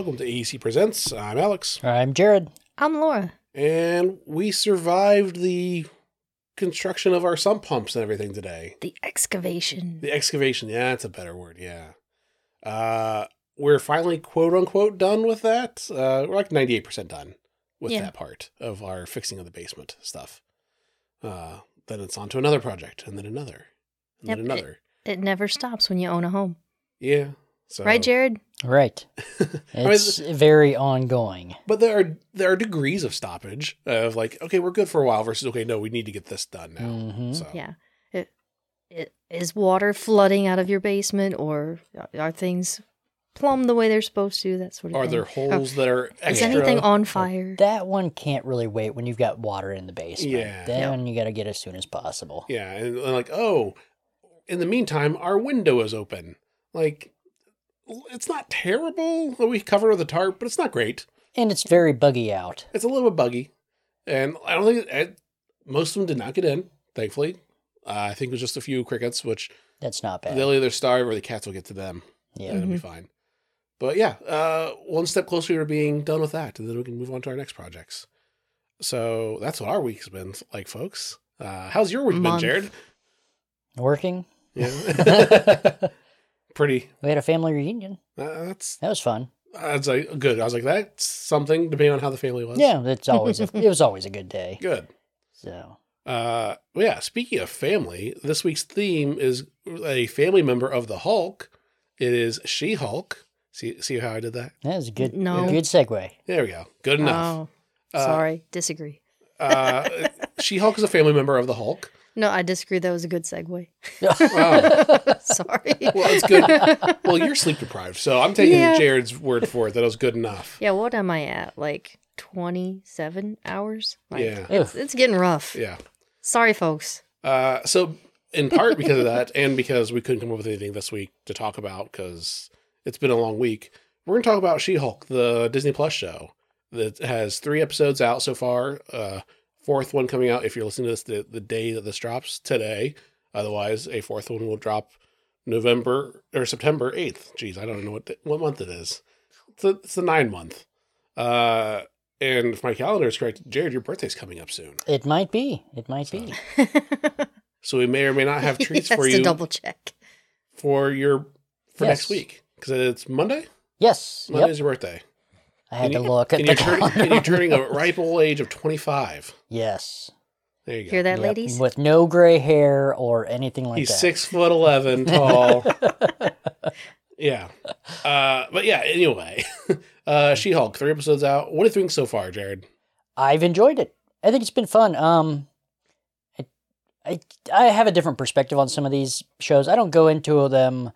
Welcome to AEC Presents. I'm Alex, I'm Jared. I'm Laura. and we survived the construction of our sump pumps and everything today. The excavation. The excavation, yeah, that's a better word, yeah. Uh, we're finally quote unquote done with that. Uh, we're like 98% done with Yeah. that part of our fixing of the basement stuff. Uh, then it's on to another project, and then another, and Yep, then it- another. It never stops when you own a home. yeah. So, Right, Jared? Right. I mean, It's very ongoing. But there are there are degrees of stoppage of like, okay, we're good for a while versus okay, no, we need to get this done now. Mhm. So Yeah. It, it, is water flooding out of your basement or are things plumbed the way they're supposed to? That sort of are thing. there holes that are Is anything on fire? That one can't really wait when you've got water in the basement. Yeah. Then you got to get as soon as possible. Yeah, and, and like, oh, in the meantime, our window is open. Like, it's not terrible. We cover with a tarp, but it's not great. And it's very buggy out. It's a little bit buggy, and I don't think it, most of them did not get in. Thankfully, uh, I think it was just a few crickets, which That's not bad. they'll either starve or the cats will get to them. yeah. it'll be fine. But yeah, uh, one step closer to being done with that, and then we can move on to our next projects. So that's what our week's been like, folks. Uh, how's your week Month. been, Jared? Working. Yeah, pretty. We had a family reunion. Uh, that's That was fun. that's like good. I was like, that's something depending on how the family was. Yeah, it's always a, it was always a good day. good. So Uh, yeah. Speaking of family, this week's theme is a family member of the Hulk. It is She Hulk. See, see how I did that? that was a good No. good segue. There we go. Good enough. Oh, Uh, sorry. Disagree. Uh, she Hulk is a family member of the Hulk. No, I disagree. That was a good segue. Wow. sorry. Well, it's good. Well, you're sleep deprived, so I'm taking Yeah. Jared's word for it that it was good enough. yeah, what am I at? Like 27 hours? Like, Yeah. It's, it's getting rough. Yeah. Sorry, folks. Uh, so, in part because of that, and because we couldn't come up with anything this week to talk about because it's been a long week, we're going to talk about She Hulk, the Disney Plus show that has three episodes out so far. Uh, fourth one coming out if you're listening to this the, the day that this drops today. Otherwise, a fourth one will drop November or September 8th. Jeez, I don't know what, what month it is. It's, a, it's the nine month. Uh, and if my calendar is correct, Jared, your birthday's coming up soon. It might be. It might be. So we may or may not have treats He has for to you double check. for your for Yes. next week because it's Monday. Yes. Monday's Yep. your birthday. I had And to you- look at And the you're, turning, and you're calendar. turning a ripe old age of 25. Yes. There you go. Hear that, Yep, ladies? With no gray hair or anything like that. He's six foot eleven tall. yeah. Uh, but yeah. Anyway, uh, She Hulk three episodes out. What do you think so far, Jared? I've enjoyed it. I think it's been fun. Um, I, I, I have a different perspective on some of these shows. I don't go into them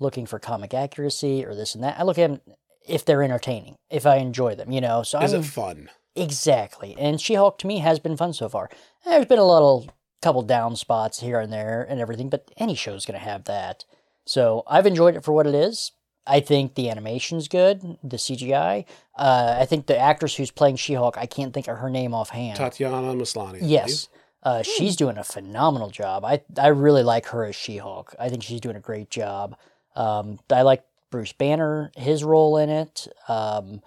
looking for comic accuracy or this and that. I look at them if they're entertaining, if I enjoy them, you know. So Is I'm it fun? exactly. And She-Hulk to me has been fun so far. There's been a little couple down spots here and there and everything, but any show's going to have that. So I've enjoyed it for what it is. I think the animation's good, the CGI. Uh, I think the actress who's playing She-Hulk, I can't think of her name offhand. Tatiana Maslany. Yes. Uh, she's doing a phenomenal job. I, I really like her as She-Hulk. I think she's doing a great job. Um, I like Bruce Banner, his role in it. Um,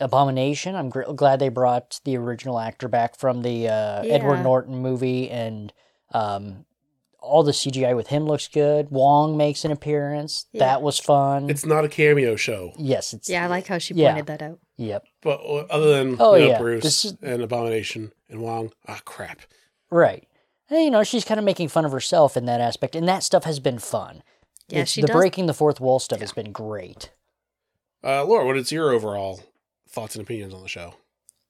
Abomination. I'm gr- glad they brought the original actor back from the uh, Edward Norton movie, and um, all the CGI with him looks good. Wong makes an appearance. Yeah. That was fun. It's not a cameo show, yes, it's Yeah, I like how she Yeah. pointed that out. Yep, but other than Oh, you know, yeah. Bruce This is- and Abomination and Wong, ah, crap. right. And, you know, she's kind of making fun of herself in that aspect, and that stuff has been fun. Yeah, It's- she the does. breaking the fourth wall stuff has been great. Uh, Laura, what is your overall thoughts and opinions on the show?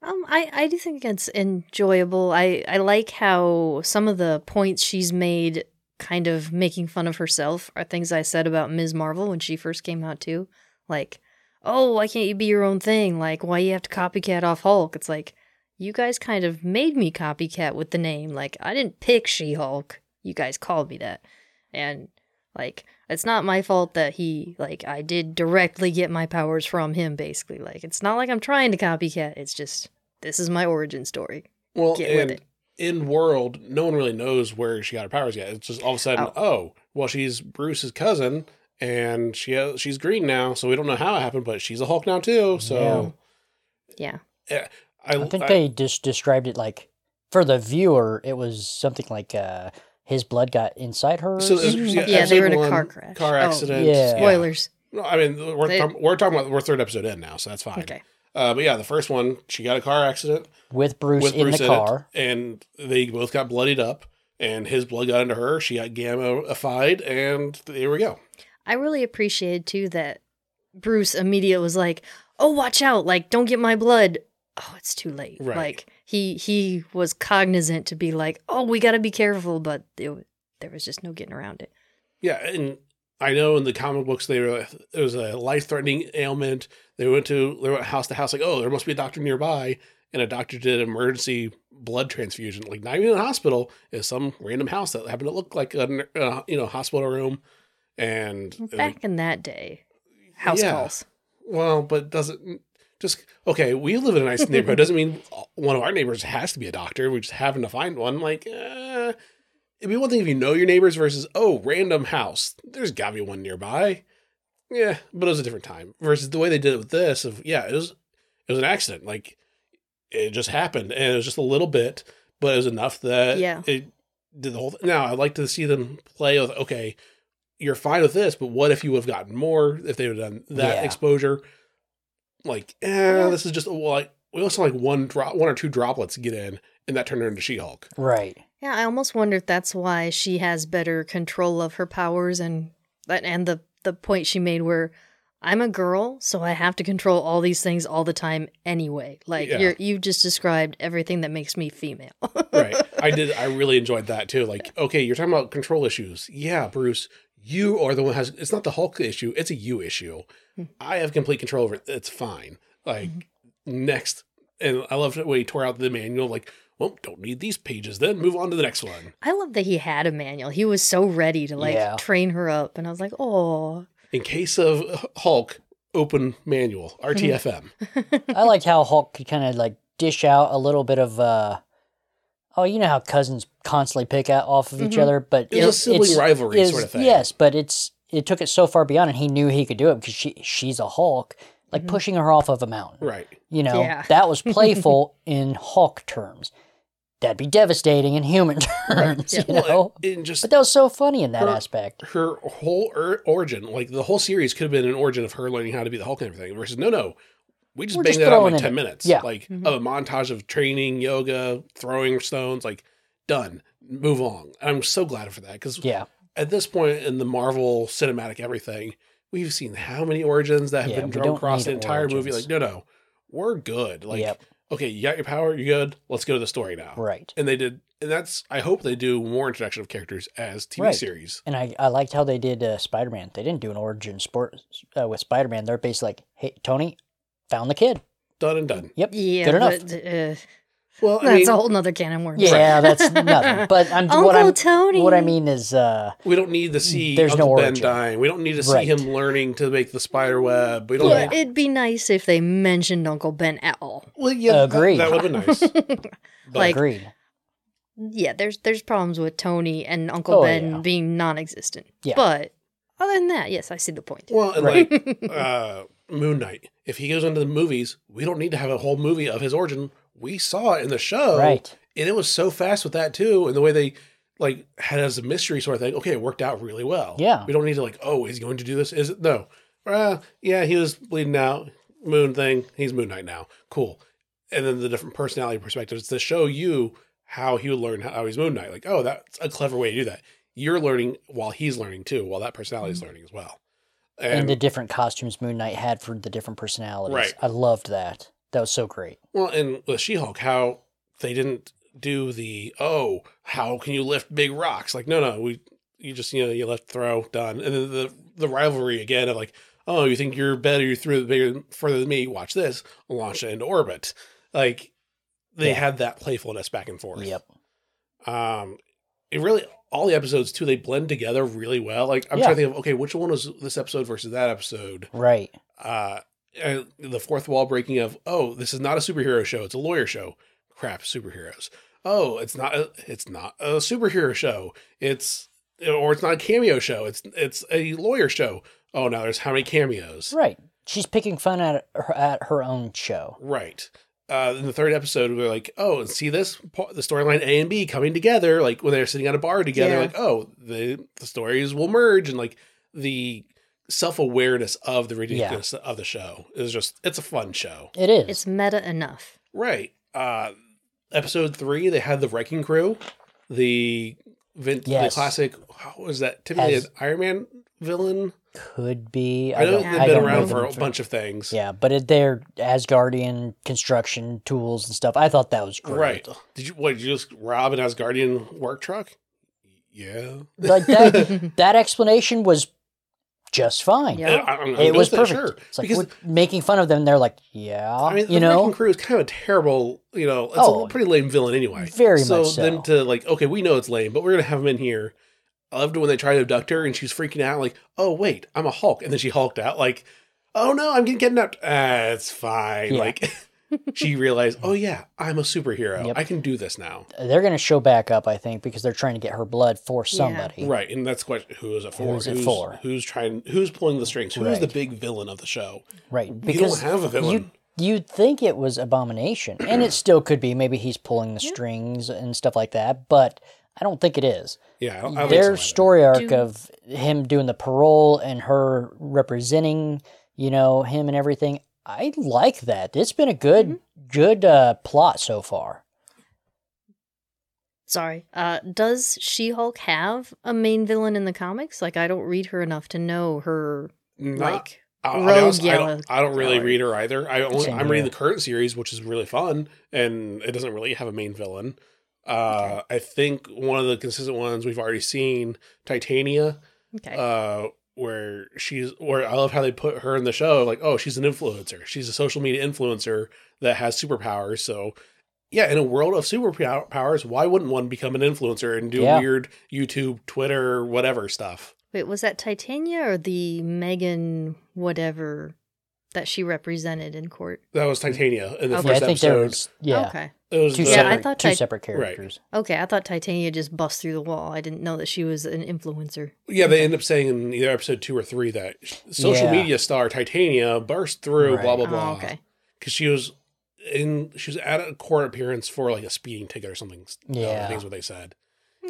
Um, I, I do think it's enjoyable. I, I like how some of the points she's made, kind of making fun of herself, are things I said about Ms. Marvel when she first came out too. Like, oh, why can't you be your own thing? Like, why you have to copycat off Hulk? It's like, you guys kind of made me copycat with the name. Like, I didn't pick She Hulk. You guys called me that. And like, it's not my fault that he like I did directly get my powers from him. Basically, like, it's not like I'm trying to copycat. It's just this is my origin story. Well, Get with it. in world, no one really knows where she got her powers yet. It's just all of a sudden, Oh. oh, well, she's Bruce's cousin, and she has, she's green now, so we don't know how it happened, but she's a Hulk now too. So Yeah. yeah, I, I think I- they just described it like for the viewer, it was something like uh, his blood got inside her. So, uh, something yeah, like Yeah, they were in a car crash. car Oh, accident. yeah. Spoilers. No, I mean, we're, They- talking, we're talking about we're third episode in now, so that's fine. Okay. Uh, but yeah, the first one, she got a car accident with Bruce with in Bruce the in car. it, and they both got bloodied up, and his blood got into her. She got gamma-ified, and there we go. I really appreciated too that Bruce immediately was like, "Oh, watch out! Like, don't get my blood." Oh, it's too late. Right. Like he he was cognizant to be like, "Oh, we got to be careful," but it, there was just no getting around it. Yeah, and I know in the comic books they were it was a life-threatening ailment. They went to they went house to house like, oh, there must be a doctor nearby, and a doctor did an emergency blood transfusion. Like not even in a hospital, is some random house that happened to look like a uh, you know hospital room, and Back in that day, house Yeah. calls. Well, but doesn't just okay. We live in a nice neighborhood. Doesn't mean one of our neighbors has to be a doctor. We just happen to find one. Like, uh, it'd be one thing if you know your neighbors versus oh, random house. There's got to be one nearby. Yeah, but it was a different time. Versus the way they did it with this. Of yeah, it was it was an accident. Like it just happened, and it was just a little bit, but it was enough that Yeah. it did the whole. Th- now I'd like to see them play with okay. You're fine with this, but what if you would have gotten more if they would have done that Yeah. exposure? Like, eh, this is just well, like we also like one drop, one or two droplets get in, and that turned her into She-Hulk. Right. Yeah, I almost wonder if that's why she has better control of her powers and that and the the point she made where I'm a girl, so I have to control all these things all the time anyway. Like Yeah. you're you just described everything that makes me female. right i did i really enjoyed that too like okay you're talking about control issues yeah bruce you are the one who has it's not the hulk issue it's a you issue. I have complete control over it it's fine like Mm-hmm. next and i love the way he tore out the manual like well don't need these pages then move on to the next one I love that he had a manual. He was so ready to like Yeah. train her up and I was like, "Oh." in case of hulk open manual rtfm I liked how Hulk could kind of like dish out a little bit of uh oh, you know how cousins constantly pick out off of each Mhm. other, but It was a sibling rivalry is- sort of thing. Yes, but it's it took it so far beyond, and he knew he could do it because she she's a Hulk, like Mhm. pushing her off of a mountain. right You know, Yeah. that was playful in Hulk terms. That'd be devastating in human terms, Yeah. you know. well, and just but that was so funny in that Her- aspect. her whole or- origin, like the whole series, could have been an origin of her learning how to be the Hulk and everything. Versus, no, no, we just We're banged just that out in like ten in. minutes. Yeah. like Mhm. of a montage of training, yoga, throwing stones. Like done, move on. I'm so glad for that because Yeah, at this point in the Marvel cinematic everything, we've seen how many origins that have Yeah, been we drawn across the need entire movie. Like, no, no, we're good. Like, Yep. okay, you got your power, you're good. Let's go to the story now. right. And they did, and that's. I hope they do more introduction of characters as TV Right. series. And I, I liked how they did uh, Spider Man. They didn't do an origin sport uh, with Spider Man. They're basically like, hey, Tony found the kid. Done and done. Yep. Yeah, Good enough. but, uh, Well, I that's mean, a whole nother can of worms. Yeah, that's nothing. But I'm Uncle what I'm Tony. what I mean is uh We don't need to see There's no Uncle Ben origin. dying. We don't need to see Right. him learning to make the spider web. We don't. Yeah, need- it'd be nice if they mentioned Uncle Ben at all. well, yeah, Agreed. That, would be nice. But Like- agreed. yeah, there's there's problems with Tony and Uncle Oh, Ben yeah. being non-existent. Yeah. But other than that, yes, I see the point. well, and Right. like uh, Moon Knight, if he goes into the movies, we don't need to have a whole movie of his origin. We saw it in the show, Right. And it was so fast with that too, and the way they like had as a mystery sort of thing. Okay, it worked out really well. Yeah. we don't need to like, oh, is he going to do this? Is it no? Uh, yeah, he was bleeding out. Moon thing. He's Moon Knight now. Cool. And then the different personality perspectives to show you how he would learn how he's Moon Knight. Like, oh, that's a clever way to do that. You're learning while he's learning too, while that personality is learning as well. And, And, the different costumes Moon Knight had for the different personalities. Right. I loved that. That was so great. well, and with She-Hulk, how they didn't do the oh, how can you lift big rocks? Like, no, no, we you just you know you left throw done, and then the the rivalry again of like, oh, you think you're better, you threw it bigger further than me. Watch this, launch it into orbit. Like they Yeah. had that playfulness back and forth. Yep. Um, it really all the episodes too they blend together really well. Like I'm Yeah. trying to think of okay, which one was this episode versus that episode? Right. uh, and the fourth wall breaking of oh this is not a superhero show it's a lawyer show crap superheroes oh it's not a, it's not a superhero show it's or it's not a cameo show. It's it's a lawyer show. Oh, now there's how many cameos? Right. She's picking fun at her, at her own show. Right. Uh, in the third episode, we're like, oh, and see this the storyline A and B coming together, like when they're sitting at a bar together, Yeah. like, oh, the the stories will merge, and like the self awareness of the ridiculousness of the show is just it's a fun show, It is. It's meta enough. right? Uh, episode three, they had the Wrecking Crew, the vin- Yes. the classic. How was that? Typically, As- an Iron Man villain. Could be. I know don't- they've I been around for a for- bunch of things. Yeah, but it, they're Asgardian construction tools and stuff. I thought that was great. Right. Did you what? Did you just rob an Asgardian work truck? Yeah. Like that. that explanation was just fine. Yeah. I- I'm- I'm It was that, perfect. Sure. It's like because we're making fun of them. They're like, yeah, I mean, the you know, Wrecking Crew is kind of a terrible. You know, it's Oh, a pretty lame villain anyway. very so much so. then to like, okay, we know it's lame, but we're gonna have him in here. I loved when they tried to abduct her and she's freaking out, like, "Oh wait, I'm a Hulk," and then she hulked out, like, "Oh no, I'm getting kidnapped." Ah, it's fine. Yeah. Like, she realized, "Oh yeah, I'm a superhero. Yep. I can do this now." they're going to show back up. I think because they're trying to get her blood for Yeah. somebody. Right, and that's what who is it for? Who's it who's, for? Who's trying? Who's pulling the strings? Who's the big villain of the show? Right, you because don't have a villain. you you'd think it was Abomination, and it still could be. Maybe he's pulling the strings and stuff like that, but I don't think it is. yeah, I don't, I Their so story arc Do- of him doing the parole and her representing, you know, him and everything. I like that. It's been a good, Mm-hmm. good uh, plot so far. Sorry. Uh, does She Hulk have a main villain in the comics? Like, I don't read her enough to know her. Not- like, I'll, I'll be Rogue I Yellow don't, I don't really color. read her either. I only, I'm reading the current series, which is really fun, and it doesn't really have a main villain. Uh, I think one of the consistent ones we've already seen, Titania, okay. uh, where she's, where I love how they put her in the show. Like, oh, she's an influencer. She's a social media influencer that has superpowers. So, yeah, in a world of superpowers, why wouldn't one become an influencer and do Yeah. weird YouTube, Twitter, whatever stuff? Wait, was that Titania or the Megan whatever that she represented in court? That was Titania in the Okay. First think episode. was yeah Okay. It was two the- Yeah, I separate thought two Tit- separate characters. Okay, I thought Titania just bust through the wall. I didn't know that she was an influencer. Yeah, they end up saying in either episode two or three that social Yeah. media star Titania burst through, blah Right. blah Oh, blah. okay. Because she was in, she was at a court appearance for like a speeding ticket or something. Yeah. I think is what they said.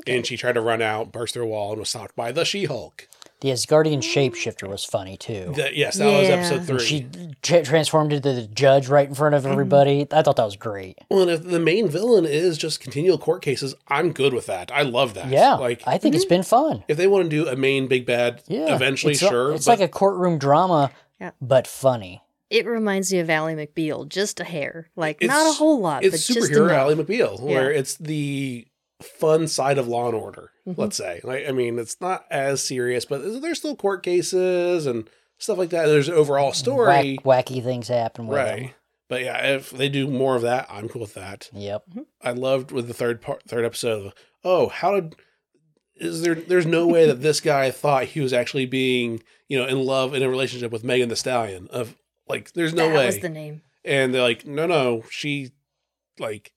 And she tried to run out, burst through a wall, and was stopped by the She-Hulk. The Asgardian shapeshifter was funny too. That, yes, that was episode three. She tra- transformed into the judge right in front of Mm-hmm. everybody. I thought that was great. well, and if the main villain is just continual court cases, I'm good with that. I love that. Yeah, like I think it's been fun. if they want to do a main big bad, Yeah, eventually, it's a- sure. it's but- like a courtroom drama, Yeah. but funny. It reminds me of Ally McBeal, just a hair. Like, It's- not a whole lot, it's but just superhero enough. Ally McBeal, where Yeah. it's the fun side of Law and Order. Mhm. Let's say, like, I mean, it's not as serious, but there's still court cases and stuff like that. There's an overall story, Whack, wacky things happen with right? them. But yeah, if they do more of that, I'm cool with that. Yep. I loved with the third part, third episode. Of, oh, how did is there? There's no way that this guy thought he was actually being, you know, in love in a relationship with Megan Thee Stallion. Of like, there's no that way. was the name. and they're like, no, no, she, like,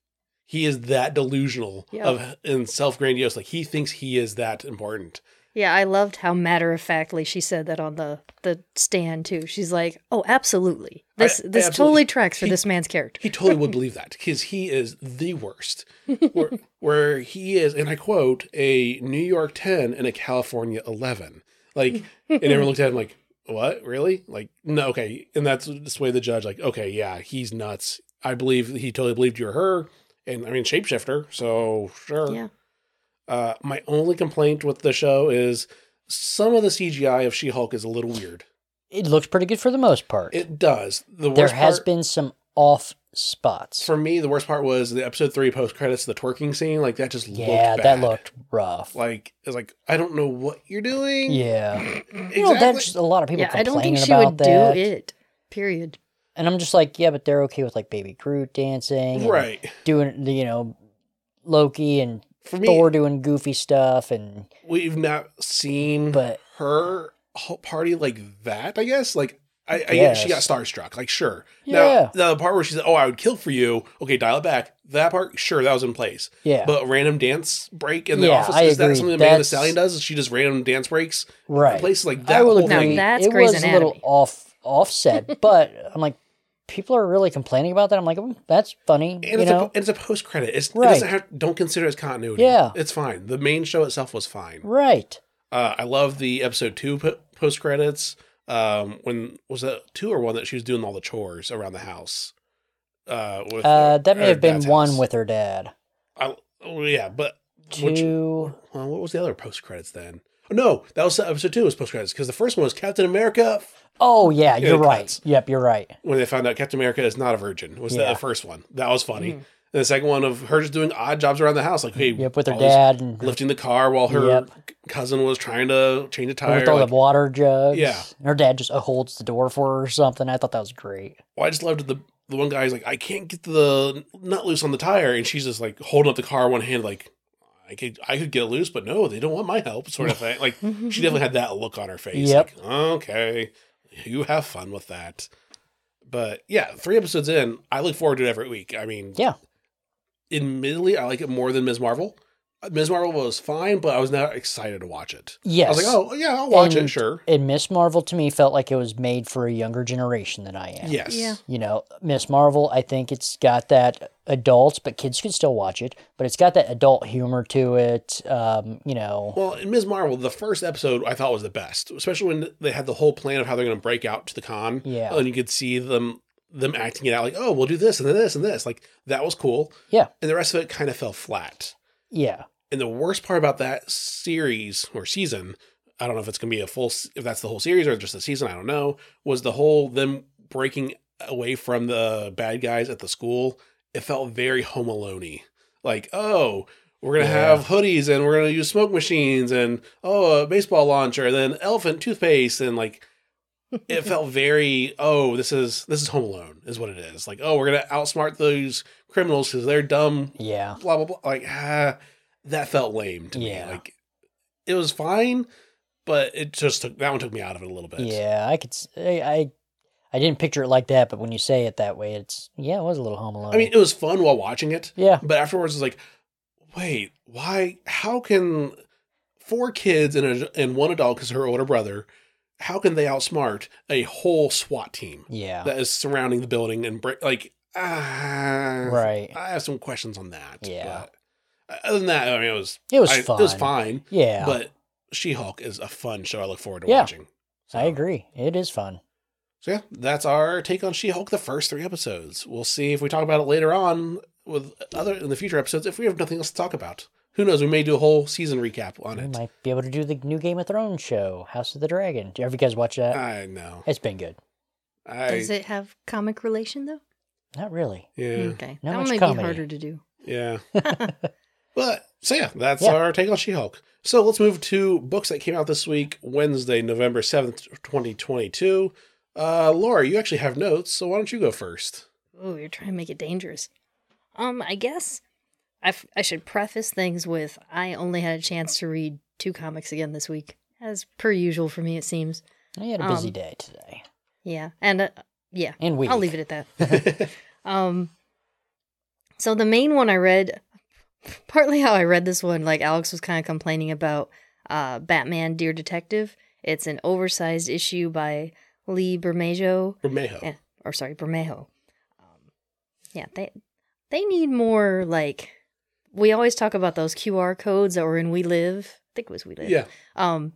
he is that delusional Yeah. of and self grandiose. Like he thinks he is that important. Yeah, I loved how matter of factly she said that on the the stand too. She's like, "Oh, absolutely. This I- this absolutely. totally tracks for He- this man's character." He totally would believe that because he is the worst. where, where he is, and I quote, a New York 10 and a California 11. Like, and everyone looked at him like, what? Really? Like, no, okay. And that's this way the judge, like, okay, yeah, he's nuts. I believe he totally believed you're her. And I mean, shapeshifter. So, sure. Yeah. Uh, my only complaint with the show is some of the CGI of She Hulk is a little weird. It looks pretty good for the most part. It does. The worst there has part- been some off spots. for me, the worst part was the episode three post credits, the twerking scene. Like that just yeah, looked that looked rough. like it's like I don't know what you're doing. yeah. exactly. You know, that's a lot of people Yeah, I don't complaining think she about would that. do it. Period. And I'm just like, yeah, but they're okay with like Baby Groot dancing, and right. Doing the you know Loki and For me, Thor doing goofy stuff, and we've not seen but her whole party like that. I guess like I, I get she got starstruck. Like, sure. Yeah. Now, the part where she said, "Oh, I would kill for you." Okay, dial it back. That part, sure, that was in place. Yeah. But random dance break in the Yeah, office I is that something that Amanda the Stallion does? Is she just random dance breaks? right. Places like that. I will agree. thing. that's it Grey's was a little off offset, but I'm like, people are really complaining about that. I'm like, "Mm, that's funny. And you it's, know, a, and it's a post credit. It's, Right. It doesn't have, don't consider it as continuity. Yeah. It's fine. The main show itself was fine. right? Uh, I love the episode two po- post credits. Um, when was that two or one that she was doing all the chores around the house? Uh, with Uh, her- that may have been one house. with her dad. I, oh, yeah, but which, Two. well, what was the other post credits then? Oh, no, that was episode two was post credits because the first one was Captain America Oh yeah, Yeah, you're right. cuts. Yep, you're right. when they found out Captain America is not a virgin. Was the, Yeah. the first one that was funny? Mhm. And the second one of her just doing odd jobs around the house, like hey, Yep, with her dad and lifting the car while her Yep. cousin was trying to change a tire. with all like- the water jugs. Yeah. her dad just uh, holds the door for her or something. I thought that was great. well, I just loved the the one guy's like, I can't get the nut loose on the tire, and she's just like holding up the car one hand, like I could I could get it loose, but no, they don't want my help, sort of thing. Like she definitely had that look on her face. Yep. Like, okay, you have fun with that. But yeah, three episodes in, I look forward to it every week. I mean, Yeah. Admittedly, I like it more than Ms. Marvel. Ms. Marvel was fine, but I was not excited to watch it. Yes. I was like, oh yeah, I'll watch it, sure. And Miss Marvel to me felt like it was made for a younger generation than I am. Yes. Yeah. You know, Miss Marvel, I think it's got that adults, but kids could still watch it. But it's got that adult humor to it. Um, you know, Well, in Ms. Marvel, the first episode I thought was the best, especially when they had the whole plan of how they're going to break out to the con. Yeah. and you could see them them acting it out like, oh, we'll do this and then this and this. Like that was cool. Yeah. and the rest of it kind of fell flat. yeah, And the worst part about that series or season, I don't know if it's going to be a full, if that's the whole series or just a season, I don't know, was the whole them breaking away from the bad guys at the school. It felt very Home Alone Like, oh, we're going to Yeah. have hoodies and we're going to use smoke machines and, oh, a baseball launcher, and then elephant toothpaste. And like, it felt very, oh, this is, this is Home Alone is what it is. Like, oh, we're going to outsmart those criminals because they're dumb yeah, blah blah blah. Like ah, that felt lame to Yeah. me. Like it was fine, but it just took that one took me out of it a little bit. yeah. I could. I I didn't picture it like that, but when you say it that way, it's yeah, it was a little Home Alone. I mean, it was fun while watching it, yeah, but afterwards it's like, wait, why? How can four kids and a, and one adult, because her older brother, how can they outsmart a whole SWAT team yeah, that is surrounding the building and break like ah right. I have some questions on that. Yeah. but Uh, other than that, I mean, it was It was I- fun. It was fine. Yeah, But She Hulk is a fun show I look forward to Yeah. watching. So, I agree. It is fun. So yeah, that's our take on She Hulk, the first three episodes. We'll see if we talk about it later on with other in the future episodes if we have nothing else to talk about. Who knows? We may do a whole season recap on We it. might be able to do the new Game of Thrones show, House of the Dragon. Do you ever guys watch that? I know. it's been good. I Does it have comic relation though? Not really. yeah Okay, Not that much one might comedy. be harder to do. yeah. but so yeah, that's Yeah. our take on She Hulk. So let's move to books that came out this week, Wednesday, November seventh, twenty twenty two. Uh, Laura, you actually have notes, so why don't you go first? Oh, you're trying to make it dangerous. Um, I guess I, f- I should preface things with I only had a chance to read two comics again this week, as per usual for me, it seems. I had a busy Um, day today. Yeah, and uh, yeah, And week. I'll leave it at that. um, so the main one I read, partly how I read this one, like Alex was kind of complaining about uh, Batman Dear Detective. It's an oversized issue by Lee Bermejo Bermejo. Yeah. or sorry, Bermejo. Um, yeah, they they need more like we always talk about those QR codes that were in We Live. I think it was We Live. Yeah. Um,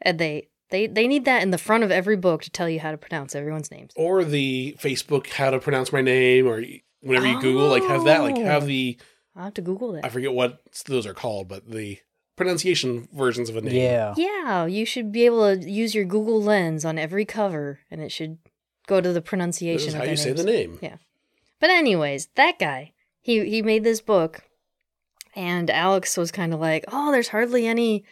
and they they they need that in the front of every book to tell you how to pronounce everyone's names. or the Facebook how to pronounce my name, or whenever you Google, like have that, like have Oh. the I'll have to Google that. I forget what those are called, but the pronunciation versions of a name. Yeah. Yeah, you should be able to use your Google Lens on every cover, and it should go to the this pronunciation. is of how their you say the name. Yeah. But anyways, that guy, he he made this book, and Alex was kind of like, "Oh, there's hardly any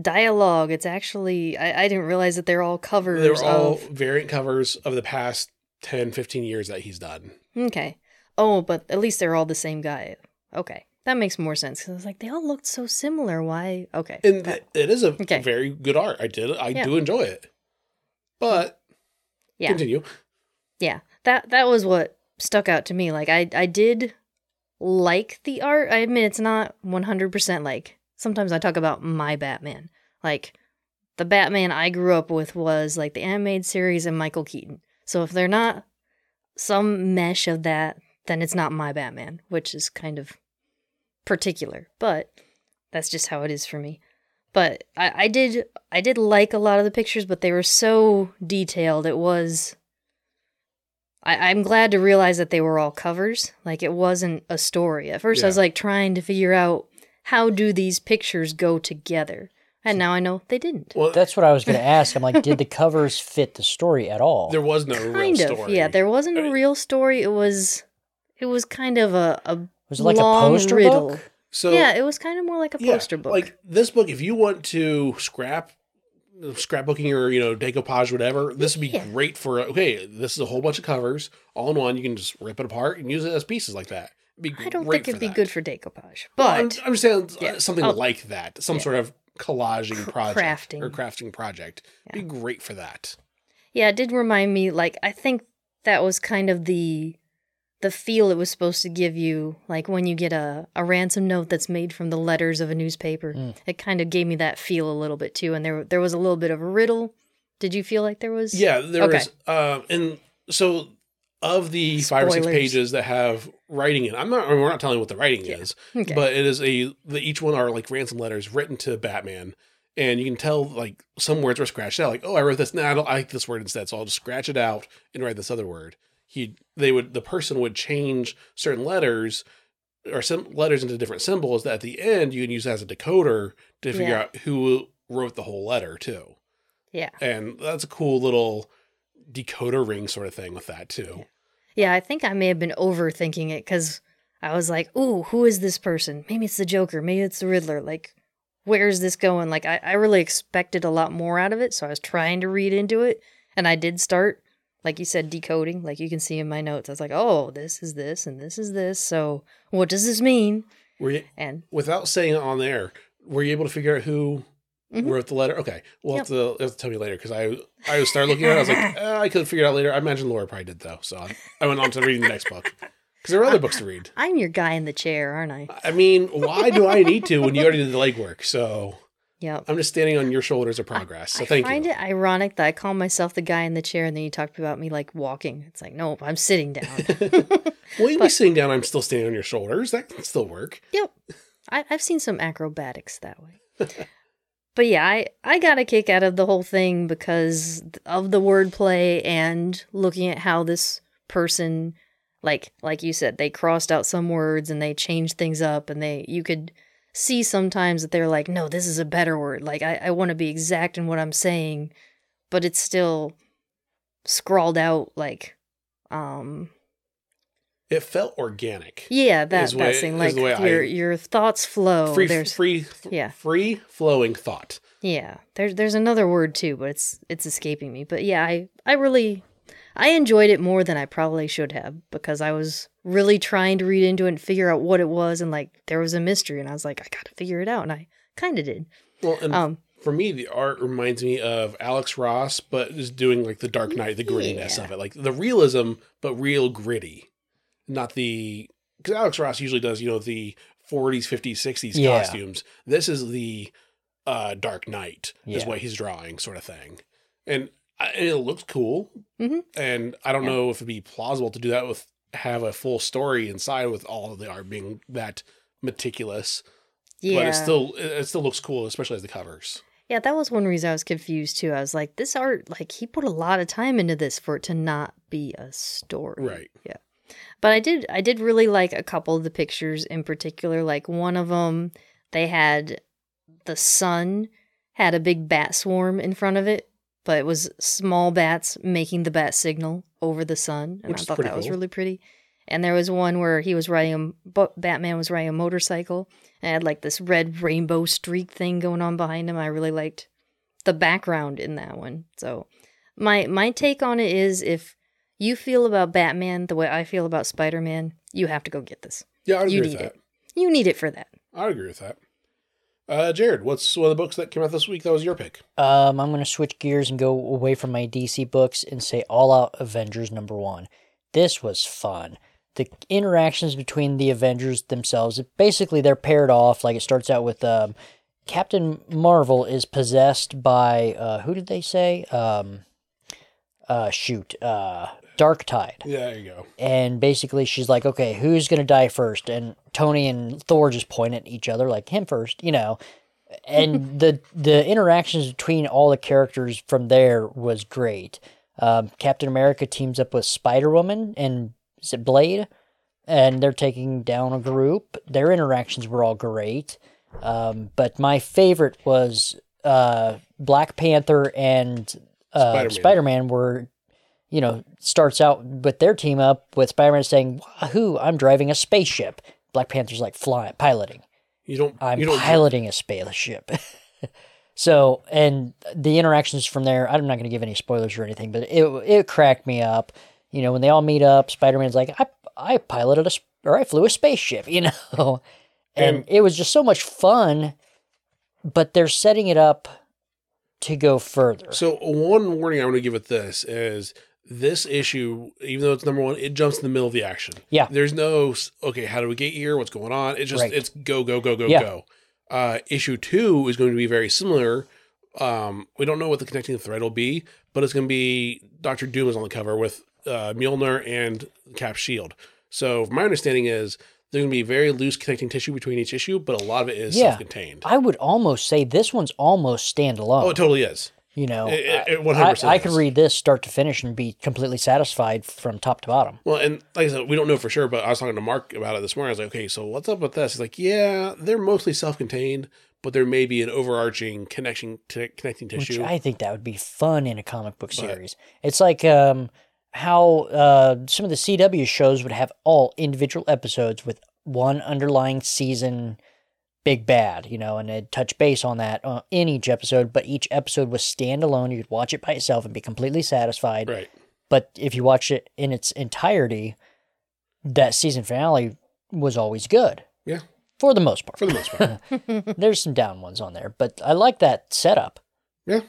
dialogue. It's actually I, I didn't realize that they're all covers They were all of variant covers of the past 10, 15 years that he's done. okay. Oh, but at least they're all the same guy. Okay, that makes more sense. Cause I was like, they all looked so similar. Why? Okay. And th- it is a Okay. very good art. I did I Yeah. do enjoy it. But Yeah. Continue. yeah that that was what stuck out to me like i i did like the art i admit it's not 100% like sometimes i talk about my batman like the batman i grew up with was like the animated series and michael keaton so if they're not some mesh of that then it's not my batman which is kind of particular but that's just how it is for me but I, I did i did like a lot of the pictures but they were so detailed it was I, I'm glad to realize that they were all covers. Like it wasn't a story. At first, I was like trying to figure out how do these pictures go together, and now I know they didn't. Well, That's what I was going to ask. I'm like, did the covers fit the story at all? there was no real kind of, story. yeah. There wasn't I a mean- real story. It was, it was kind of a, a was it like long a poster riddle. book? So yeah. It was kind of more like a yeah, poster book. Like this book, if you want to scrap scrapbooking or you know decoupage whatever this would be Yeah. great for okay this is a whole bunch of covers all in one you can just rip it apart and use it as pieces like that be I don't think it'd be that. good for decoupage, Well, I'm, but I'm just saying uh, Yeah. something Oh. like that some Yeah. sort of collaging project crafting. or crafting project Yeah. be great for that yeah, it did remind me. Like I think that was kind of the the feel it was supposed to give you like when you get a, a ransom note that's made from the letters of a newspaper Mm. it kind of gave me that feel a little bit too and there there was a little bit of a riddle did you feel like there was yeah there Okay. was um and so of the five or six pages that have writing in i'm not I mean, we're not telling what the writing Yeah. is okay. but it is a the, each one are like ransom letters written to Batman, and you can tell like some words were scratched out. Like, oh, I wrote this. Now I don't I like this word instead, so I'll just scratch it out and write this other word. He they would the person would change certain letters or some letters into different symbols that at the end you can use as a decoder to figure Yeah. out who wrote the whole letter too. yeah And that's a cool little decoder ring sort of thing with that too. yeah i think i may have been overthinking it because i was like ooh who is this person maybe it's the joker maybe it's the riddler like where's this going like I, I really expected a lot more out of it so i was trying to read into it and i did start like you said decoding like you can see in my notes i was like oh this is this and this is this so what does this mean Were you, and without saying it on there, were you able to figure out who Mhm. wrote the letter? Okay, well, have, to, have to tell me later because I I started looking at it. I was like, eh, I could figure it out later. I imagine Laura probably did though, so I, I went on to reading the next book because there are other books to read. i'm your guy in the chair aren't i I mean, why do I need to when you already did the legwork? So yep I'm just standing on your shoulders of progress. So I thank find you. it ironic that I call myself the guy in the chair, and then you talk about me like walking. It's like, nope, I'm sitting down. well, you be sitting down. I'm still standing on your shoulders. That can still work. Yep. I, I've seen some acrobatics that way. but yeah, I, I got a kick out of the whole thing because of the wordplay and looking at how this person like like you said, they crossed out some words and they changed things up and they you could see sometimes that they're like, no, this is a better word. Like I, I want to be exact in what I'm saying, but it's still scrawled out like um It felt organic. yeah, that Is the that way- thing like way I- your your thoughts flow. free, There's free, yeah. free flowing thought. yeah. There's there's another word too, but it's it's escaping me. But yeah, I I really I enjoyed it more than I probably should have because I was really trying to read into it and figure out what it was and like there was a mystery and I was like I got to figure it out and I kind of did. Well, and Um for me, the art reminds me of Alex Ross, but is doing like the Dark Knight, the grittiness Yeah. of it, like the realism, but real gritty, not the because Alex Ross usually does you know the 40s, 50s, 60s Yeah. costumes. This is the uh, Dark Knight is what he's drawing, sort of thing, and, I- and it looks cool. Mhm. And I don't Yeah. know if it'd be plausible to do that with have a full story inside with all of the art being that meticulous. yeah. But it still it it still looks cool, especially as the covers. Yeah, that was one reason I was confused too. I was like, this art, like, he put a lot of time into this for it to not be a story. Right. Yeah. But I did, I did really like a couple of the pictures in particular. Like one of them, they had the sun had a big bat swarm in front of it, but it was small bats making the bat signal over the sun, and Which I thought that was really pretty. And there was one where he was riding a Batman was riding a motorcycle and had like this red rainbow streak thing going on behind him. I really liked the background in that one. So my my take on it is if you feel about Batman the way I feel about Spider-Man, you have to go get this. Yeah, You agree with need that. it. You need it for that. I'd agree with that. Uh, Jared, what's one of the books that came out this week that was your pick? Um, I'm going to switch gears and go away from my DC books and say All Out Avengers number one. This was fun. The interactions between the Avengers themselves, basically, they're paired off. Like it starts out with um, Captain Marvel is possessed by uh, who did they say? Um, uh, shoot, uh, Dark Tide. Yeah, there you go. and basically she's like, okay, who's gonna die first? And Tony and Thor just point at each other like him first, you know. And the the interactions between all the characters from there was great. Um, Captain America teams up with Spider Woman and is it Blade, and they're taking down a group. Their interactions were all great. Um, but my favorite was uh, Black Panther and uh, Spider-Man. Spider Man were you know, starts out with their team up with Spider Man saying, Wahoo, I'm driving a spaceship. Black Panther's like flying, piloting. You don't. I'm you don't. piloting a spaceship. so, and the interactions from there, I'm not going to give any spoilers or anything, but it it cracked me up. You know, when they all meet up, Spider Man's like, I, I piloted a, or I flew a spaceship, you know? And, And- it was just so much fun, but they're setting it up to go further. So one warning I want to give with this is this issue, even though it's number one, it jumps in the middle of the action. Yeah. There's no okay, how do we get here? What's going on? It's just Right. it's go go go go Yeah. go. Uh, issue two is going to be very similar. Um, we don't know what the connecting thread will be, but it's going to be Doctor Doom is on the cover with uh, Mjolnir and Cap Shield. So my understanding is there's going to be very loose connecting tissue between each issue, but a lot of it is Yeah. self-contained. I would almost say this one's almost standalone. Oh, it totally is. You know, It- it- it I- 100% I, could read this start to finish and be completely satisfied from top to bottom. Well, and like I said, we don't know for sure, but I was talking to Mark about it this morning. I was like, okay, so what's up with this? He's like, yeah, they're mostly self-contained, but there may be an overarching connection to connecting tissue. Which. I think that would be fun in a comic book series. It's like um, how uh, some of the CW shows would have all individual episodes with one underlying season big bad, you know, and they'd touch base on that uh, in each episode, but each episode was standalone. You could watch it by itself and be completely satisfied. right. But if you watch it in its entirety, that season finale was always good. Yeah. For the most part. For the most part. There's some down ones on there, but I like that setup. yeah.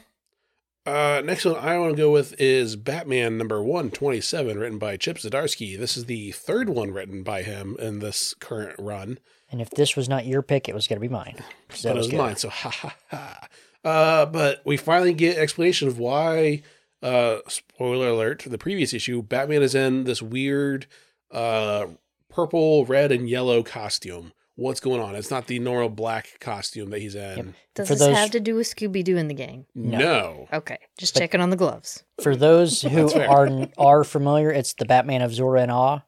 Uh, next one I want to go with is Batman number 127, written by Chip Zdarsky. This is the third one written by him in this current run. And if this was not your pick, it was going to be mine. 'Cause that but it was good. mine. So ha ha ha. Uh, but we finally get explanation of why. Uh, spoiler alert: the previous issue, Batman is in this weird, uh, purple, red, and yellow costume. What's going on? It's not the normal black costume that he's in. Does For this those- have to do with Scooby Doo and the gang? No. Okay, just checking on the gloves. For those who are are familiar, it's the Batman of Zur-En-Arrh.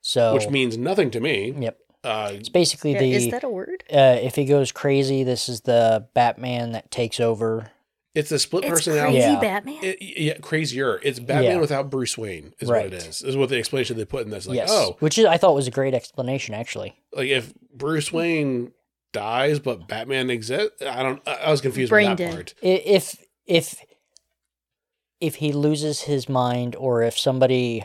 So, which means nothing to me. yep, Uh, it's basically Yeah, the is that a word? uh, if he goes crazy, this is the Batman that takes over. it's a split It's personality. crazy Yeah. Batman. It, yeah, crazier. It's Batman Yeah. without Bruce Wayne. Is Right. what it is. Is what the explanation they put in this. Like, yes, oh, which is I thought was a great explanation actually. like if Bruce Wayne dies but Batman exists, I don't. I I was confused Brain with that dead. part. If if if he loses his mind, or if somebody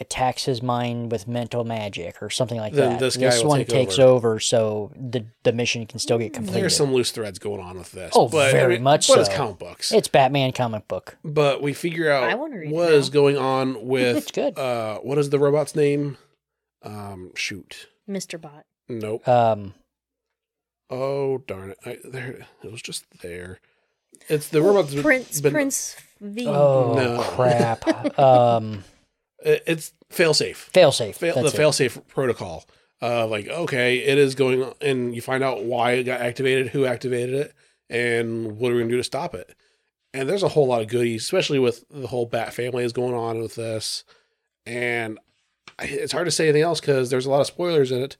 attacks his mind with mental magic or something like Then that, this guy will one take takes over. over. so the the mission can still get completed. There's some loose threads going on with this. Oh, but, very much But it's comic books. It's Batman comic book. but we figure out wanna read it what is going on with. It's good. Uh, what is the robot's name? Um, shoot. Mr. Bot. Nope. Um, Oh darn it! I, there, it was just there. It's the robot's been- Prince been- Prince V. oh No. crap. um, it- It's failsafe. failsafe. Fail, the it. failsafe protocol. Uh, like okay, it is going, and you find out why it got activated, who activated it, and what are we gonna do to stop it. And there's a whole lot of goodies, especially with the whole Bat family is going on with this. And it's hard to say anything else because there's a lot of spoilers in it.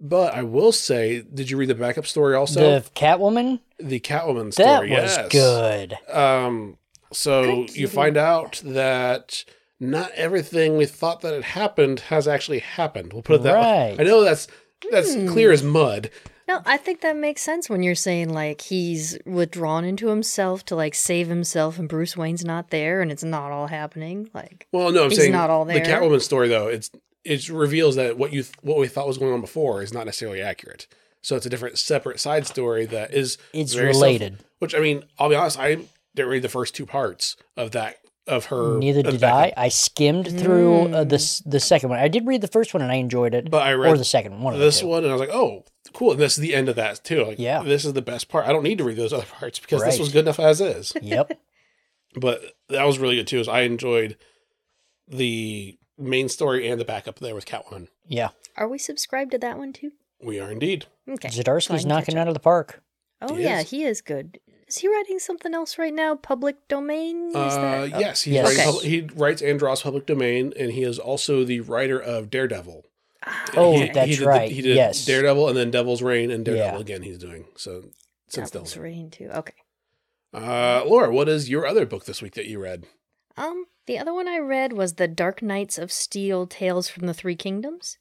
But I will say, did you read the backup story also? the Catwoman. the Catwoman That story. was yes. good. Um, so Good you find out that not everything we thought that had happened has actually happened. We'll put it that way. I know that's that's Hmm. clear as mud. No, I think that makes sense when you're saying like he's withdrawn into himself to like save himself, and Bruce Wayne's not there, and it's not all happening. Like, Well, no, I'm He's saying not all there. the. Catwoman story though. It's it reveals that what you what we thought was going on before is not necessarily accurate. So it's a different, separate side story that is It's very self- related. which I mean, I'll be honest, I didn't read the first two parts of that of her. Neither did I. I skimmed through uh, Mm. the s- the second one. I did read the first one and I enjoyed it, But I or read the second one. this one. one, and I was like, oh, cool. And this is the end of that too. Like, Yeah. this is the best part. I don't need to read those other parts because this was good enough as is. Yep. but that was really good too. Is I enjoyed the main story and the backup there with Catwoman. Yeah. Are we subscribed to that one too? We are indeed. Okay. Zdarsky's Fine, knocking catch it up. out of the park. Oh He yeah, is. he is good. Is he writing something else right now? Public domain? Is Uh, that? oh, yes, he's Yes. writing Okay. he writes and draws public domain, and he is also the writer of Daredevil. Oh, He- that's he did the- right. he did Yes. Daredevil, and then Devil's Reign, and Daredevil Yeah. again. He's doing so since Devil's Devil's Reign too. Okay. Uh, Laura, what is your other book this week that you read? Um, the other one I read was The Dark Knights of Steel Tales from the Three Kingdoms.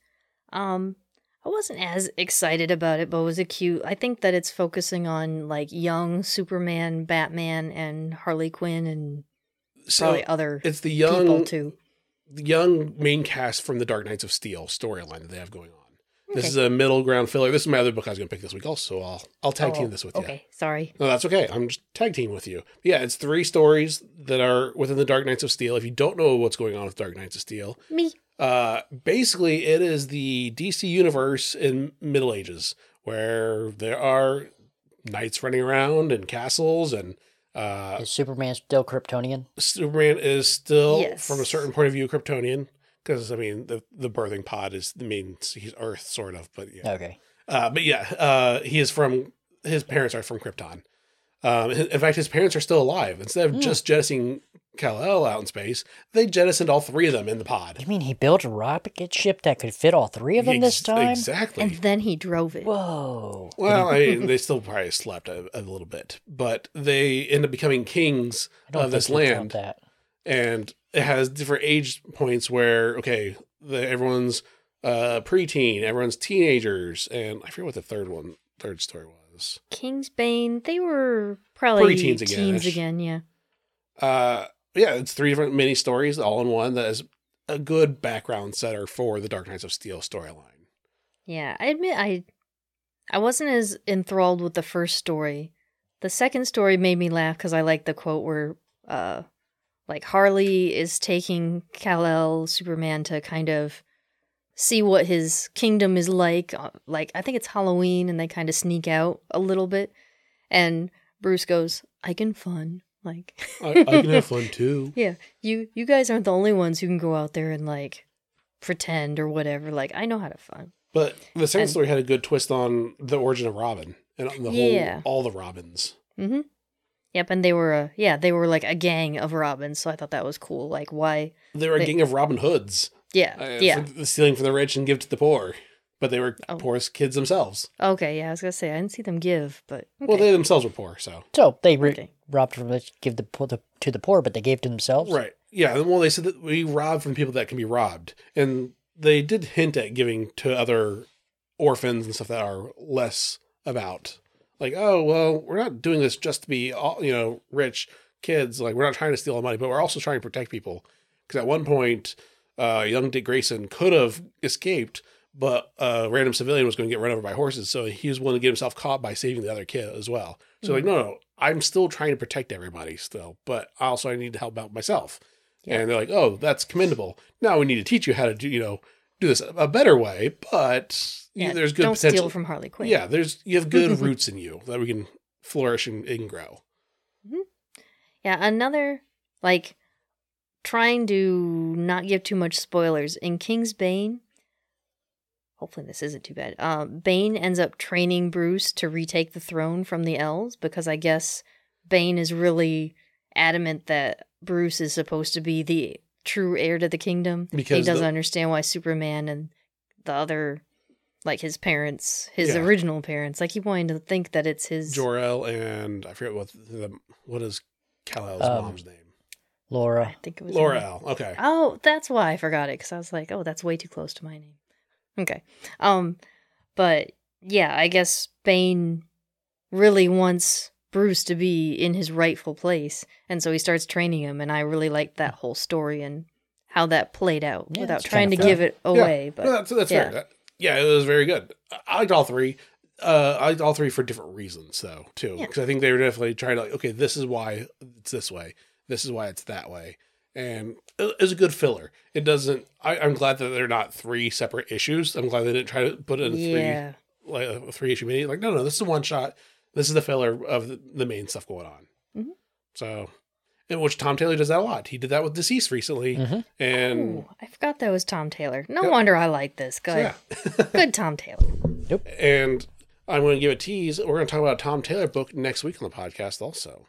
Um, I wasn't as excited about it, but it was a cute. I think that it's focusing on like young Superman, Batman, and Harley Quinn, and So probably other it's the people young, too. the young main cast from the Dark Knights of Steel storyline that they have going on. This is a middle ground filler. This is my other book I was going to pick this week. Also, I'll I'll tag Oh, team this with you. Okay, sorry. No, that's okay. I'm just tag team with you. Yeah, it's three stories that are within the Dark Knights of Steel. If you don't know what's going on with Dark Knights of Steel, Me. Uh, basically it is the DC universe in Middle Ages where there are knights running around and castles and uh, Is Superman still Kryptonian? Superman is still, Yes. from a certain point of view, Kryptonian. Because I mean, the the birthing pod is the main he's Earth, sort of, but yeah, Okay. uh, but yeah, uh, he is from his parents are from Krypton. Um, in fact, his parents are still alive. Instead of Hmm. just jettisoning Kal El out in space, they jettisoned all three of them in the pod. You mean he built a rocket ship that could fit all three of them this time? exactly. And then he drove it. Whoa. well, I mean, they still probably slept a, a little bit, but they end up becoming kings of this think you count land. that. and it has different age points where okay the, everyone's uh preteen everyone's teenagers and i forget what the third one third story was Kingsbane, they were probably teens again-ish. again, yeah. uh yeah it's three different mini stories all in one that is a good background setter for the dark knights of steel storyline Yeah, I admit I I wasn't as enthralled with the first story. The second story made me laugh because I like the quote where uh like Harley is taking Kal-El Superman to kind of see what his kingdom is like. uh, Like I think it's Halloween and they kind of sneak out a little bit. And Bruce goes, "I can fun." Like I, I can have fun too Yeah, you you guys aren't the only ones who can go out there and like pretend or whatever. Like I know how to fun. but the second And- story had a good twist on the origin of robin and on the Yeah. whole all the robins Mm-hmm. Yep, and they were a yeah, they were like a gang of Robins, so I thought that was cool. Like why? they were a They- gang of robin hoods Yeah, uh, yeah. for stealing from the rich and give to the poor but they were Oh. poor kids themselves Okay, yeah. I was gonna say I didn't see them give, but okay. well they themselves were poor so So they re- Okay. robbed from the rich, give the, po- the to the poor, but they gave to themselves. Right. Yeah. Well, they said that we rob from people that can be robbed, and they did hint at giving to other orphans and stuff that are less about. Like, oh well, we're not doing this just to be all you know rich kids. Like, we're not trying to steal all the money, but we're also trying to protect people. Because at one point, uh, young Dick Grayson could have escaped, but a random civilian was going to get run over by horses, so he was willing to get himself caught by saving the other kid as well. So like, no, no, I'm still trying to protect everybody still, but also I need to help out myself. Yeah. And they're like, oh, that's commendable. Now we need to teach you how to do, you know, do this a better way, but you- yeah, there's good don't potential. steal from Harley Quinn. yeah, there's you have good roots in you that we can flourish and, and grow. Hmm. yeah. Another like trying to not give too much spoilers in King's Bane. Hopefully this isn't too bad. Um, Bane ends up training Bruce to retake the throne from the elves because I guess Bane is really adamant that Bruce is supposed to be the true heir to the kingdom. he doesn't the- understand why Superman and the other, like his parents, his Yeah. original parents, like he wanted to think that it's his. Jor-El and I forget what the what is Kal-El's Um, mom's name? Laura. I think it was Laura L. Okay. Oh, that's why I forgot it because I was like, oh, that's way too close to my name. Okay. Um, but yeah, I guess Bane really wants Bruce to be in his rightful place, and so he starts training him. And I really liked that whole story and how that played out Yeah, without trying to kinda give it away. But no, that's that's yeah. fair. That- yeah, it was very good. I- I liked all three. Uh, I liked all three for different reasons though too, Yeah. because I think they were definitely trying to like, okay, this is why it's this way, this is why it's that way, and it- it's a good filler. It doesn't. I, I'm glad that they're not three separate issues. I'm glad they didn't try to put it in Yeah. three like a three issue mini. Like no, no, this is one shot. This is the filler of the, the main stuff going on. Mhm. So, in which Tom Taylor does that a lot. He did that with DCeased recently, Mhm. and Ooh, I forgot that was Tom Taylor. No Yep. wonder I like this. so, Good. yeah. Good Tom Taylor. Yep. And I'm going to give a tease. We're going to talk about a Tom Taylor book next week on the podcast also.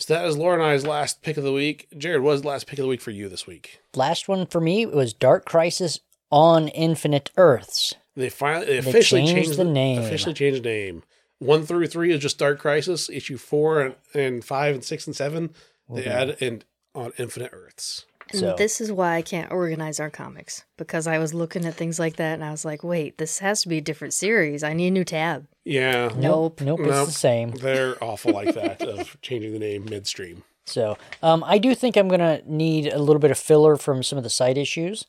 So that is Laura and I's last pick of the week. Jared, what is the last pick of the week for you this week? Last one for me was Dark Crisis on Infinite Earths. They finally they officially changed changed, the name. Officially changed the name. One through three is just Dark Crisis. Issue four and, and five and six and seven they add in on Infinite Earths. And So- this is why I can't organize our comics because I was looking at things like that and I was like, wait, this has to be a different series. I need a new tab. Yeah, Nope. Nope, Nope. it's the same. they're awful like that of changing the name midstream. So um, I do think I'm gonna need a little bit of filler from some of the side issues,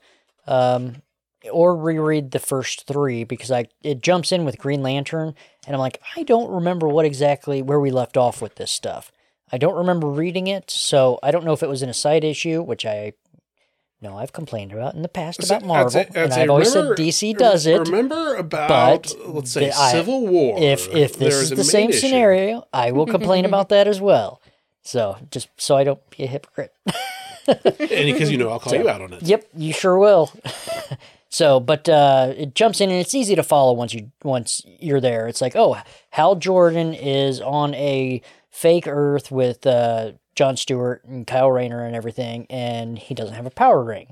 um, or reread the first three because I it jumps in with Green Lantern, and I'm like I don't remember what exactly where we left off with this stuff. I don't remember reading it, so I don't know if it was in a side issue, which I know I've complained about in the past So, about Marvel, I'd say- I'd and I've always remember- said DC does it. Remember about but let's say I- Civil War. if if this is the same issue. scenario, I will complain about that as well. So just so I don't be a hypocrite. and because you know I'll call you out on it. Yep, you sure will. so, but uh, it jumps in and it's easy to follow once you once you're there. It's like, oh, Hal Jordan is on a fake Earth with uh, John Stewart and Kyle Rayner and everything, and he doesn't have a power ring.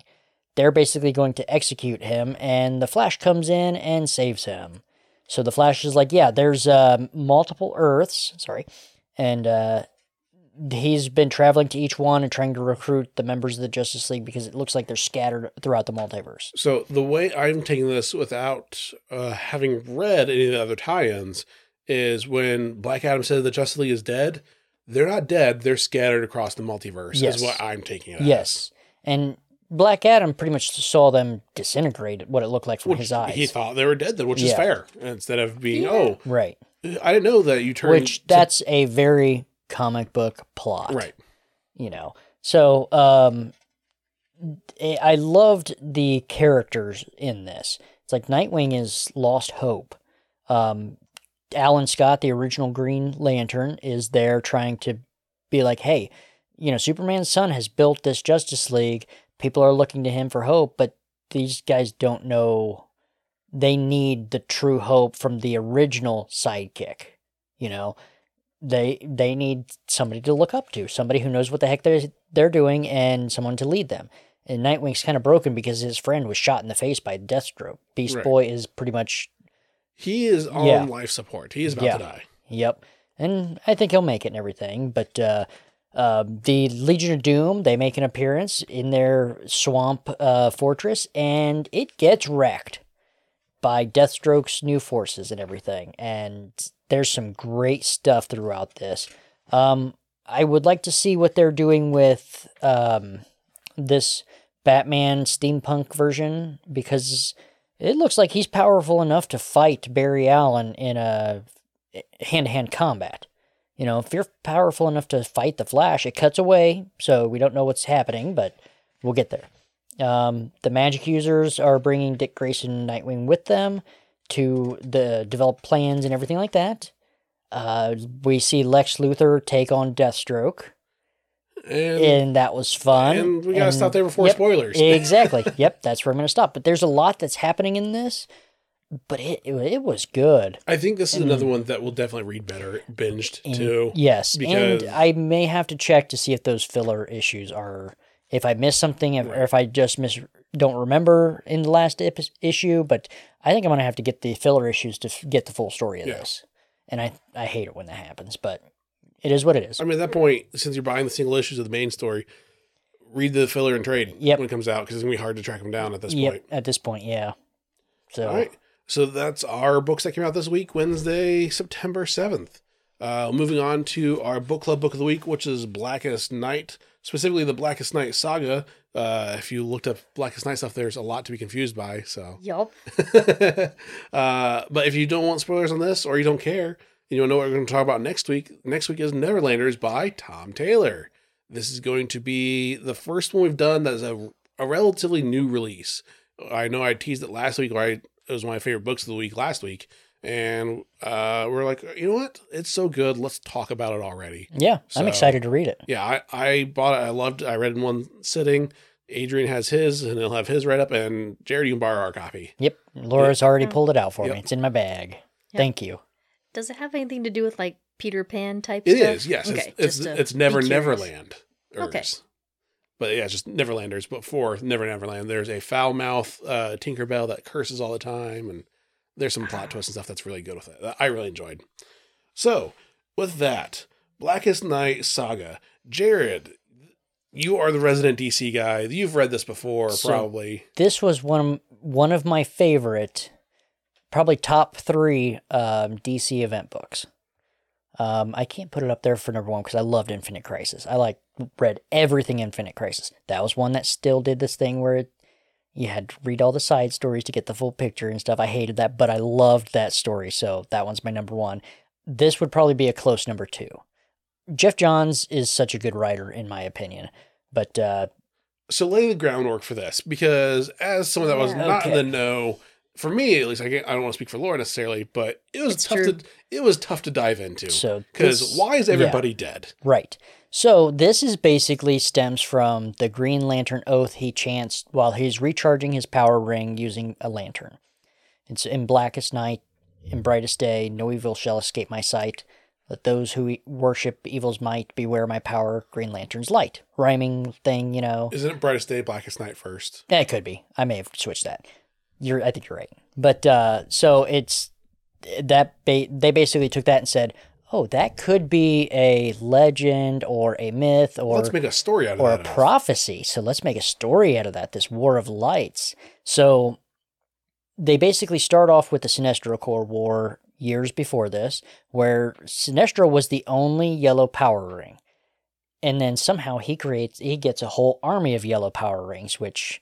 They're basically going to execute him, and the Flash comes in and saves him. So the Flash is like, yeah, there's uh, multiple Earths. Sorry, and uh, he's been traveling to each one and trying to recruit the members of the Justice League because it looks like they're scattered throughout the multiverse. So the way I'm taking this without uh, having read any of the other tie-ins is when Black Adam said the Justice League is dead. They're not dead. They're scattered across the multiverse. Yes. Is what I'm taking it. as. Yes, and Black Adam pretty much saw them disintegrate. What it looked like from Which his eyes. He thought they were dead, then, which is fair. Instead of being, oh, right, I didn't know that you turned. which that's a very comic book plot. right. you know so um I I loved the characters in this it's like nightwing is lost hope um alan scott the original green lantern is there trying to be like hey you know superman's son has built this justice league people are looking to him for hope but these guys don't know they need the true hope from the original sidekick you know they they need somebody to look up to, somebody who knows what the heck they're they're doing, and someone to lead them. And Nightwing's kind of broken because his friend was shot in the face by Deathstroke. Beast Right. Boy is pretty much He is on Yeah. life support. He is about Yeah. to die. yep, and I think he'll make it and everything. But uh, uh, the Legion of Doom they make an appearance in their swamp uh, fortress, and it gets wrecked by Deathstroke's new forces and everything. And there's some great stuff throughout this. Um, I would like to see what they're doing with um, this Batman steampunk version because it looks like he's powerful enough to fight Barry Allen in a hand to hand combat. You know, if you're powerful enough to fight the Flash, it cuts away, so we don't know what's happening, but we'll get there. Um, the magic users are bringing Dick Grayson and Nightwing with them to the develop plans and everything like that. Uh, we see Lex Luthor take on Deathstroke, And, and that was fun. and we gotta stop there before yep, spoilers. exactly. Yep, that's where I'm going to stop. But there's a lot that's happening in this, but it it, it was good. I think this is another one that will definitely read better binged And- too. Yes, because- and I may have to check to see if those filler issues are if I missed something if, or if I just miss don't remember in the last issue. But I think I'm gonna have to get the filler issues to f- get the full story of Yeah. this. And I I hate it when that happens, but it is what it is. I mean, at that point, since you're buying the single issues of the main story, read the filler and trade Yep. when it comes out because it's gonna be hard to track them down at this Yep, point. at this point, yeah. So All right. So that's our books that came out this week, Wednesday, September 7th. Uh, moving on to our book club book of the week, which is Blackest Night, specifically the Blackest Night saga, Uh, if you looked up Blackest Night stuff, there's a lot to be confused by. So, yep. uh, but if you don't want spoilers on this or you don't care, you don't know what we're going to talk about next week. Next week is Neverlanders by Tom Taylor. This is going to be the first one we've done that is a, a relatively new release. I know I teased it last week, or I, it was one of my favorite books of the week last week. And uh, we're like, you know what? It's so good. Let's talk about it already. Yeah, So- I'm excited to read it. Yeah, I, I bought it. I loved it. I read it in one sitting. Adrian has his, and he'll have his right up. And Jared, you can borrow our copy. Yep, Laura's already pulled it out for Yep. me. It's in my bag. Thank you. Does it have anything to do with like Peter Pan type It stuff? is, yes. Okay, it's it's, it's Never be. Neverland. Okay. But yeah, just Neverlanders. But for Never Neverland, there's a foul mouth uh, Tinkerbell that curses all the time, and there's some plot twists and stuff that's really good with it. that I really enjoyed. So, with that, Blackest Night Saga, Jared, you are the resident DC guy. You've read this before, So- probably. This was one one of my favorite, probably top three um, DC event books. Um, I can't put it up there for number one because I loved Infinite Crisis. I like read everything Infinite Crisis. That was one that still did this thing where it, you had to read all the side stories to get the full picture and stuff. I hated that, but I loved that story, so that one's my number one. This would probably be a close number two. Geoff Johns is such a good writer, in my opinion, but uh, so lay the groundwork for this because as someone that was Yeah. not in the know for me at least I, can't, I don't want to speak for laura necessarily but it was It's tough true. to it was tough to dive into so because why is yeah. everybody dead Right. So this is basically stems from the Green Lantern oath he chants while he's recharging his power ring using a lantern. It's in blackest night, in brightest day, no evil shall escape my sight. Let those who worship evil's might beware my power, Green Lantern's light. Rhyming thing, you know. isn't it brightest day blackest night first Yeah, it could be. I may have switched that. You're, I think you're right. But uh, so it's that ba- they basically took that and said, "Oh, that could be a legend or a myth or let's make a story out of or a that prophecy. So let's make a story out of that. This War of Lights. So they basically start off with the Sinestro Corps War years before this, where Sinestro was the only yellow power ring. And then somehow he creates he gets a whole army of yellow power rings, which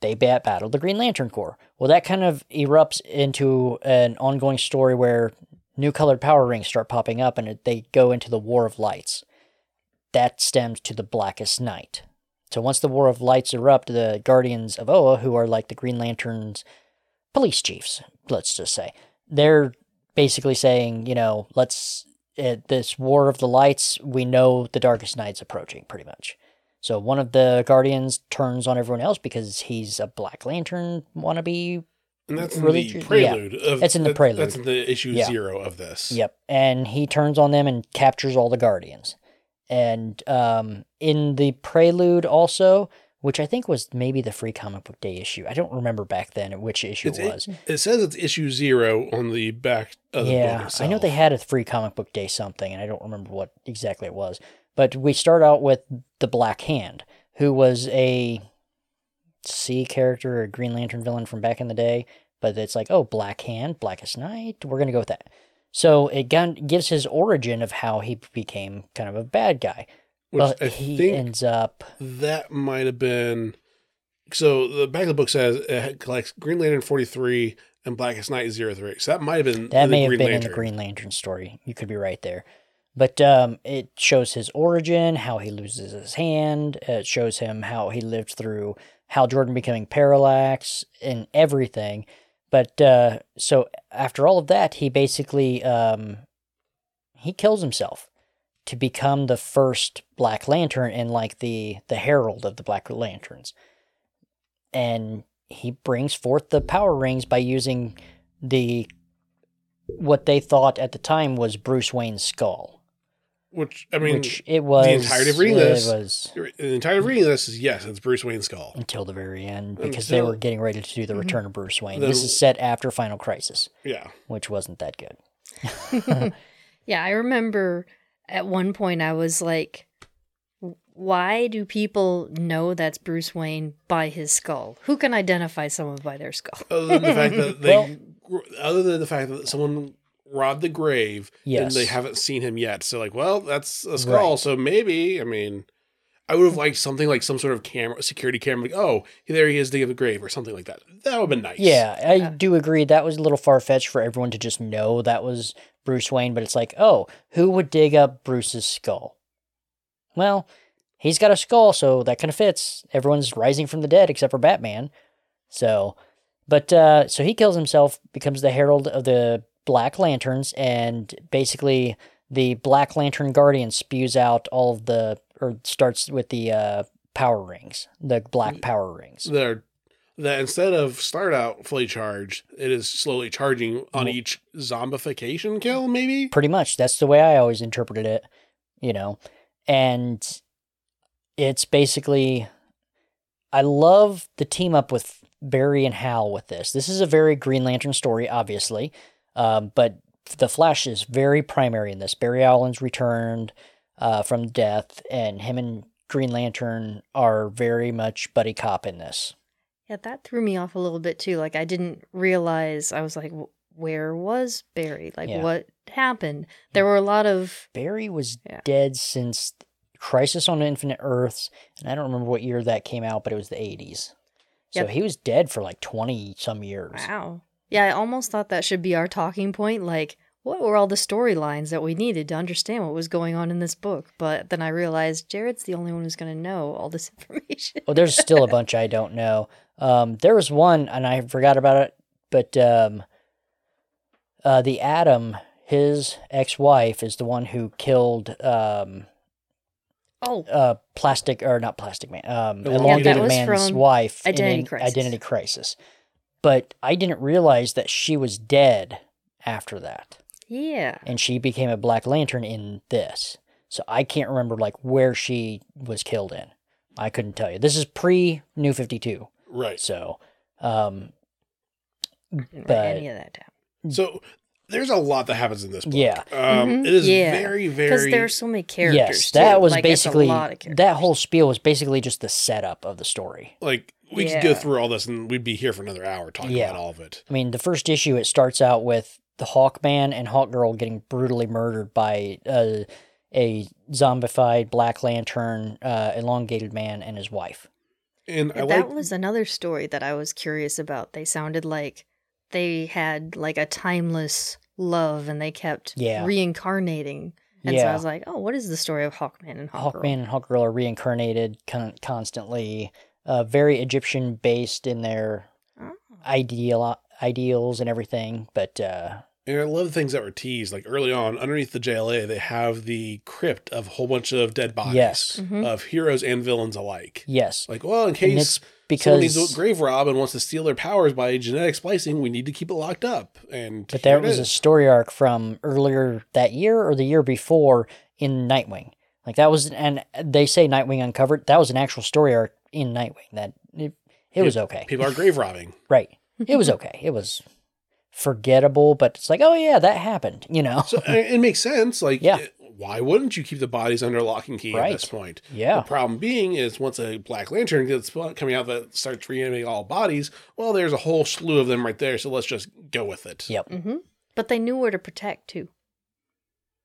they bat- battle the Green Lantern Corps. Well, that kind of erupts into an ongoing story where new colored power rings start popping up, and it, they go into the War of Lights. That stems to the Blackest Night. So once the War of Lights erupt, the Guardians of Oa, who are like the Green Lantern's police chiefs, let's just say, they're basically saying, you know, let's this War of the Lights. We know the Darkest Night's approaching, pretty much. So one of the Guardians turns on everyone else because he's a Black Lantern wannabe. and that's in really the prelude of That's in the that- prelude. that's in the issue Yeah. zero of this Yep, and he turns on them and captures all the Guardians. And um, in the prelude also, which I think was maybe the Free Comic Book Day issue. I don't remember back then which issue It's- it was. it says it's issue zero on the back of the book yeah. I know they had a Free Comic Book Day something, and I don't remember what exactly it was. But we start out with the Black Hand, who was a C character, a Green Lantern villain from back in the day. But it's like, oh, Black Hand, Blackest Night. We're gonna go with that. So it gives his origin of how he became kind of a bad guy. which but I he ends up that might have been so the back of the book says uh, it collects Green Lantern 43 and Blackest Night 03. So that might have been That may have Green been in the Green Lantern story. You could be right there. But um, it shows his origin, how he loses his hand. It shows him how he lived through Hal Jordan becoming Parallax and everything. But uh, so after all of that, he basically um, he kills himself to become the first Black Lantern and like the the herald of the Black Lanterns. And he brings forth the power rings by using the what they thought at the time was Bruce Wayne's skull, Which I mean, which it was. the entirety of reading it this- was the entire reading of this is yes, it's Bruce Wayne's skull. until the very end because they were getting ready to do the mhm. Return of Bruce Wayne. The- this is set after Final Crisis, Yeah, which wasn't that good. Yeah, I remember at one point I was like, why do people know that's Bruce Wayne by his skull? Who can identify someone by their skull? other than the fact that they, Well- other than the fact that someone robbed the grave Yes. and they haven't seen him yet. So like, well, that's a skull. Right. So maybe I mean, I would have liked something like some sort of camera, security camera. Like, oh, there he is digging the grave or something like that. That would have been nice. Yeah, I Yeah. do agree. That was a little far fetched for everyone to just know that was Bruce Wayne, but it's like, oh, who would dig up Bruce's skull? Well, he's got a skull, so that kind of fits. Everyone's rising from the dead except for Batman. So, but, uh, so he kills himself, becomes the herald of the Black Lanterns, and basically the Black Lantern Guardian spews out all of the, or starts with the, uh, power rings, the black power rings. They're that instead of start out fully charged, it is slowly charging on Well- each zombification kill, maybe. pretty much. That's the way i always interpreted it you know? And it's basically i love the team up with barry and hal with this. This is a very green lantern story obviously um, but the flash is very primary in this barry allen's returned uh, from death and him and green lantern are very much buddy cop in this Yeah, that threw me off a little bit too. Like I didn't realize. I was like, where was Barry? Like Yeah. what happened? There were a lot of barry was Yeah. dead since crisis on infinite earths and i don't remember what year that came out but it was the 80s so Yep. he was dead for like 20 some years wow. Yeah, I almost thought that should be our talking point. Like, what were all the storylines that we needed to understand what was going on in this book? But then I realized Jared's the only one who's going to know all this information. well there's still a bunch i don't know um, there was one and i forgot about it but um, uh, the Atom his ex-wife is the one who killed um, Oh, uh, plastic or not plastic man um, Yeah, elongated that was man's from wife Identity an Crisis. identity crisis but i didn't realize that she was dead after that yeah. and she became a Black Lantern in this. So I can't remember like where she was killed in. I couldn't tell you. This is pre New Fifty Two, Right. so um, but- any of that down. So there's a lot that happens in this book. Yeah. Um, Mhm. It is Yeah. very, Because very. there are so many characters. yes, that too. was Like, it's a basically lot of that whole spiel was basically just the setup of the story. like, we could go through all this and we'd be here for another hour talking Yeah. about all of it. I mean, the first issue it starts out with the Hawkman and Hawkgirl getting brutally murdered by uh, a zombified Black Lantern, uh, elongated man, and his wife. And I Yeah, like. that was another story that I was curious about. They sounded like they had like a timeless love and they kept Yeah. reincarnating. And so I was like, oh, what is the story of Hawkman and Hawkgirl? Hawkman and Hawkgirl are reincarnated con- constantly, uh, very Egyptian based in their Oh. ideal ideals and everything. But uh, And I love the things that were teased. Like early on, underneath the JLA, they have the crypt of a whole bunch of dead bodies Yes. Mhm. of heroes and villains alike. yes, Like, well, in case it's someone needs because to grave rob and wants to steal their powers by genetic splicing, we need to keep it locked up. And but here there it was a story arc from earlier that year or the year before in Nightwing. Like that was, and they say Nightwing uncovered. That was an actual story arc in Nightwing. That it, it was okay. people are grave robbing. Right. It was okay. It was forgettable, but it's like, oh yeah, that happened. You know. So it makes sense. Like, Yeah. it- why wouldn't you keep the bodies under lock and key at this point? Yeah. The problem being is once a Black Lantern gets coming out that starts reanimating all bodies, well, there's a whole slew of them right there. So let's just go with it. Yep. Mm-hmm. But they knew where to protect too,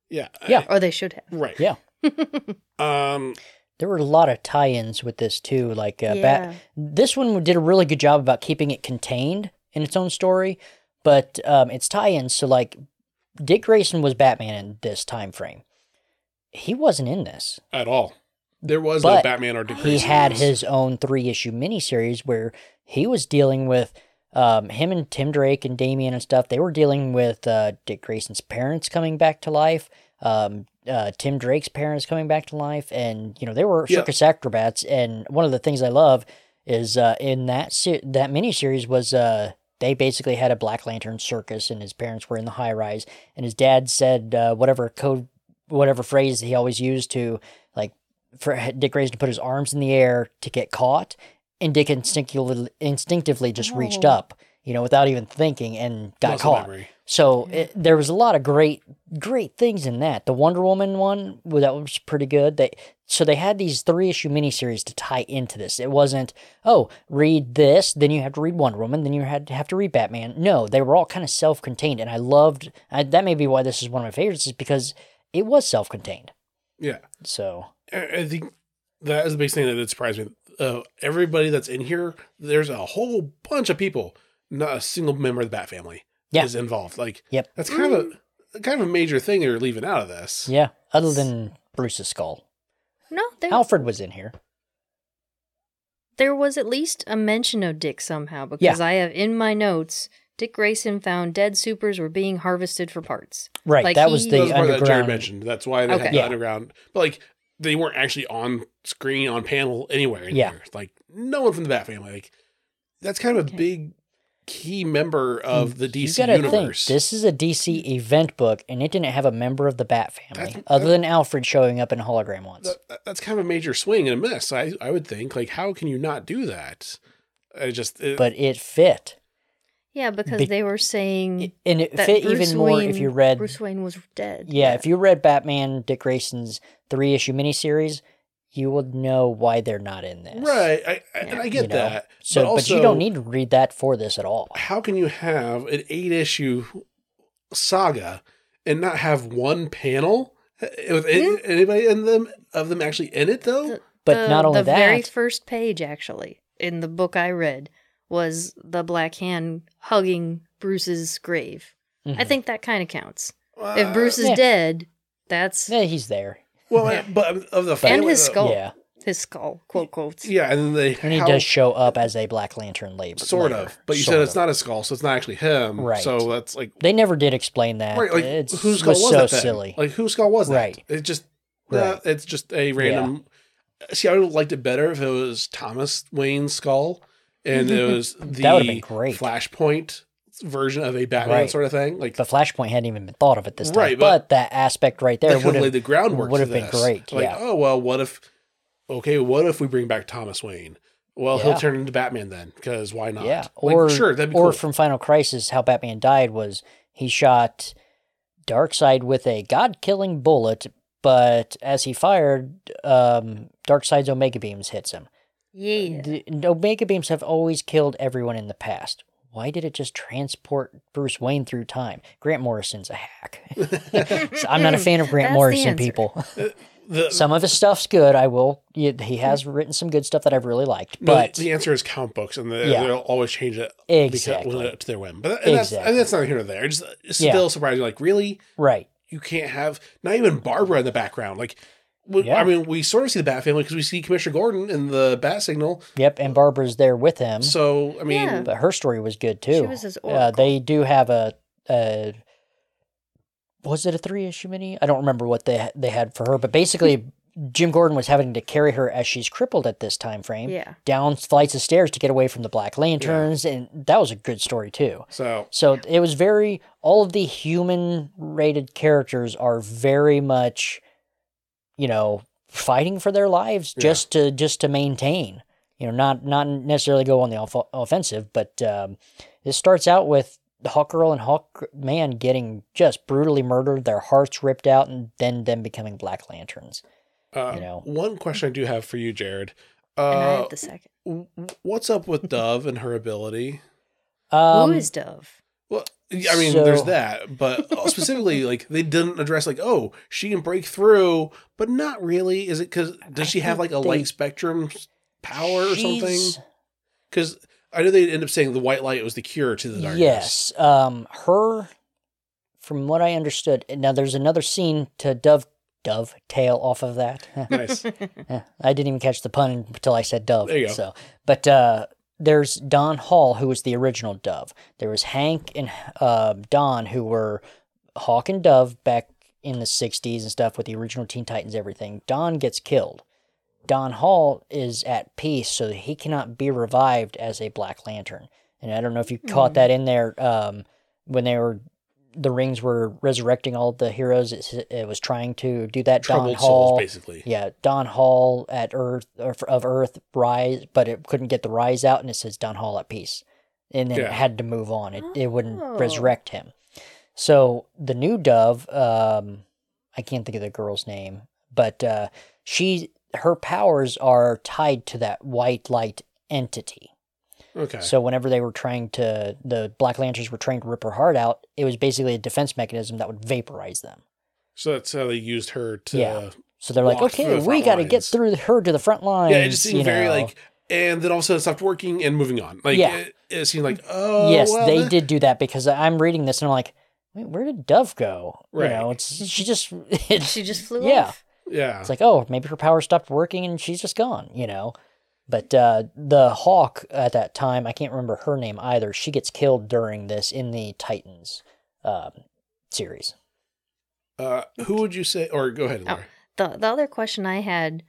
Yeah. Yeah. or they should have. Right. Yeah. Um. There were a lot of tie-ins with this too. Like uh, yeah. Bat, this one did a really good job about keeping it contained in its own story, but um, its tie-ins. So like, Dick Grayson was Batman in this time frame. He wasn't in this. At all. There was no Batman or Dick he had his own three-issue miniseries where he was dealing with um, him and Tim Drake and Damian and stuff. They were dealing with uh, Dick Grayson's parents coming back to life. Um, uh, Tim Drake's parents coming back to life, and you know they were Yeah. circus acrobats. And one of the things I love is uh, in that se- that miniseries was uh, they basically had a Black Lantern circus, and his parents were in the high rise, and his dad said uh, whatever code, whatever phrase he always used to like for Dick Grayson to put his arms in the air to get caught, and Dick instinctively instinctively just reached Oh. up, you know, without even thinking, and got Muscle caught. memory. So it, there was a lot of great, great things in that. The Wonder Woman one, well, that was pretty good. They so they had these three issue miniseries to tie into this. It wasn't oh read this, then you have to read Wonder Woman, then you had to have to read Batman. No, they were all kind of self contained, and I loved I, that. May be why this is one of my favorites, is because it was self contained. Yeah. So I think That is the biggest thing that did surprise me. Uh, everybody that's in here, there's a whole bunch of people. Not a single member of the Bat family Yeah. is involved. Like Yep. that's kind of a kind of a major thing they're leaving out of this. Yeah, other than Bruce's skull. No, there, Alfred was in here. there was at least a mention of Dick somehow because I have in my notes Dick Grayson found dead supers were being harvested for parts. Right, Like that was he- the That was part that Jared mentioned. That's why they Okay. had the Yeah. underground. But like they weren't actually on screen on panel anywhere in Yeah. here. Like no one from the Bat family. Like that's kind of a Okay. big key member of the you DC gotta universe. think this is a DC event book, and it didn't have a member of the Bat family That's- other than Alfred showing up in hologram once. That- that- that's kind of a major swing and a miss. I I would think. Like how can you not do that? I just it, but it fit, Yeah, because Be- they were saying and it that fit Bruce even more Wayne, if you read. Bruce Wayne was dead. yeah, if you read Batman Dick Grayson's three issue miniseries, you would know why they're not in this. right. I, I and I get You know? that. So, but, but, you don't need to read that for this at all. How can you have an eight issue saga and not have one panel with any- anybody in them of them actually in it though? The- But the, not only the that, the very first page actually in the book I read was the black hand hugging Bruce's grave. I Mhm. think that kind of counts. Uh, if Bruce is yeah. dead, that's yeah, he's there. Well, I- but of the and his skull. Yeah, His skull, quote quotes. Yeah, and then they and he how- does show up as a Black Lantern labor. sort later. of, but you Sort said it's not a skull, so it's not actually him. Right. So that's like They never did explain that. right, like it's, whose skull was, was, so that? Then? silly. Like whose skull was that? Right. It just Right. uh, it's just a random. See, I would have liked it better if it was Thomas Wayne's skull, and it was the That would've been great. Flashpoint version of a Batman Right. sort of thing. Like the Flashpoint hadn't even been thought of at this time. Right, but, but that aspect right there would have have laid the groundwork. would have been great, Like, yeah. oh well, what if? Okay, what if we bring back Thomas Wayne? Well, he'll turn into Batman then, because why not? Yeah, Like, or sure, that'd be or cool. from Final Crisis, how Batman died was he shot Darkseid with a god-killing bullet, but as he fired, um, Darkseid's Omega beams hits him. Yeah. The Omega beams have always killed everyone in the past. Why did it just transport Bruce Wayne through time? Grant Morrison's a hack. So I'm not a fan of Grant That's Morrison, answer. people. Uh, the, Some of his stuff's good. I will. He he has written some good stuff that I've really liked, no, but the answer is count books, and they, Yeah. they'll always change it because- exactly, to their whim. But and that's, Exactly. and that's not here or there. It's, it's Yeah. still surprising. Like, really, right? you can't have not even Barbara in the background. Like, we, Yeah. I mean, we sort of see the Bat family because we see Commissioner Gordon in the Bat Signal. Yep, and Barbara's there with him. So, I mean, Yeah. but her story was good too. She was his uh, they do have a, a was it a three issue mini? I don't remember what they they had for her, but basically Jim Gordon was having to carry her as she's crippled at this time frame Yeah. down flights of stairs to get away from the Black Lanterns, and that was a good story too. so So it was very all of the human rated characters are very much, you know, fighting for their lives Yeah. just to just to maintain. You know, not not necessarily go on the off- offensive, but um, this starts out with the Hawk Girl and Hawk Man getting just brutally murdered, their hearts ripped out, and then them becoming Black Lanterns. uh, you know. one question I do have for you, Jared. and I Uh, have the second. w- what's up with Dove and her ability? Um, Who is Dove? Well, I mean, there's that, but specifically, like they didn't address like, oh, she can break through, but not really. Is it because does I she have like a they- light spectrum power or something? Because I know they end up saying the white light was the cure to the darkness. Yes. Um, her, from what I understood, now there's another scene to dove dovetail off of that. nice. I didn't even catch the pun until I said dove. There you go. So, but uh, there's Don Hall, who was the original Dove. There was Hank and uh, Don, who were Hawk and Dove back in the '60s and stuff with the original Teen Titans. Everything. Don gets killed. Don Hall is at peace, so he cannot be revived as a Black Lantern. And I don't know if you caught that in there um, when they were the rings were resurrecting all the heroes. It, it was trying to do that. Don Hall, souls, basically. yeah, Don Hall at Earth or of Earth rise, but it couldn't get the rise out, and it says Don Hall at peace, and then it had to move on. It it wouldn't Oh. resurrect him. So the new Dove, um, I can't think of the girl's name, but uh, she her powers are tied to that white light entity. Okay. So whenever they were trying to, the Black Lanterns were trying to rip her heart out, it was basically a defense mechanism that would vaporize them. So that's how they used her to. Yeah. So they're like, okay, the we got to get through her to the front line. Yeah, it just seemed very know. like, and then all of a sudden it stopped working and moving on. Like, Yeah. it, it seemed like, oh, yes, well, they th- did do that because I'm reading this and I'm like, wait, where did Dove go? Right. You know, it's she just it's, She just flew Yeah. off. Yeah, it's like, oh, maybe her power stopped working and she's just gone. You know. But uh, the Hawk at that time, I can't remember her name either. She gets killed during this in the Titans um, series. uh, who would you say? Or go ahead, Oh. Laura. The the other question I had,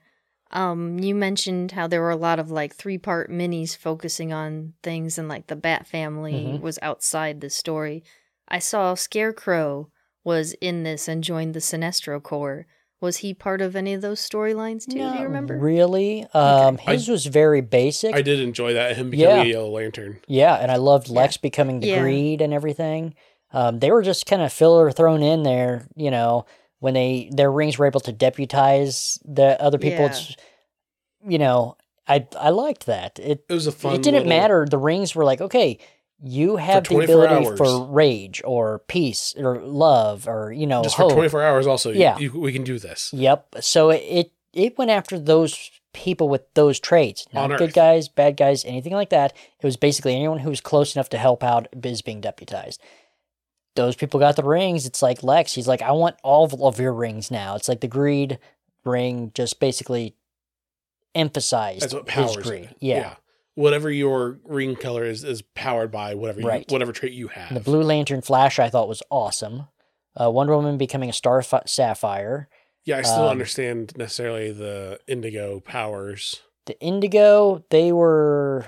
um, you mentioned how there were a lot of like three part minis focusing on things, and like the Bat family Mhm. was outside the story. I saw Scarecrow was in this and joined the Sinestro Corps. Was he part of any of those storylines too? Do Not you remember? Really? Um, I- his was very basic. I did enjoy that him becoming Yeah. a Yellow Lantern. Yeah, and I loved Yeah. Lex becoming the Yeah. greed and everything. Um, they were just kind of filler thrown in there, you know, when they their rings were able to deputize the other people. Yeah. It's, you know, I I liked that. It It was a fun. it didn't little- matter. The rings were like, okay, you have the ability hours. for rage or peace or love or you know Just hope. for 24 hours, also. Yeah. you, we can do this. Yep. So it, it went after those people with those traits, On not good Earth. guys, bad guys, anything like that. It was basically anyone who was close enough to help out is being deputized. Those people got the rings. It's like Lex. He's like, I want all of- your rings now. It's like the greed ring just basically emphasized That's what his greed. it. Yeah. Whatever your ring color is, is powered by whatever you, Right. whatever trait you have. The Blue Lantern Flash I thought was awesome. Uh, Wonder Woman becoming a Star Fi- Sapphire. yeah, I still um, understand necessarily the indigo powers. The Indigo, they were.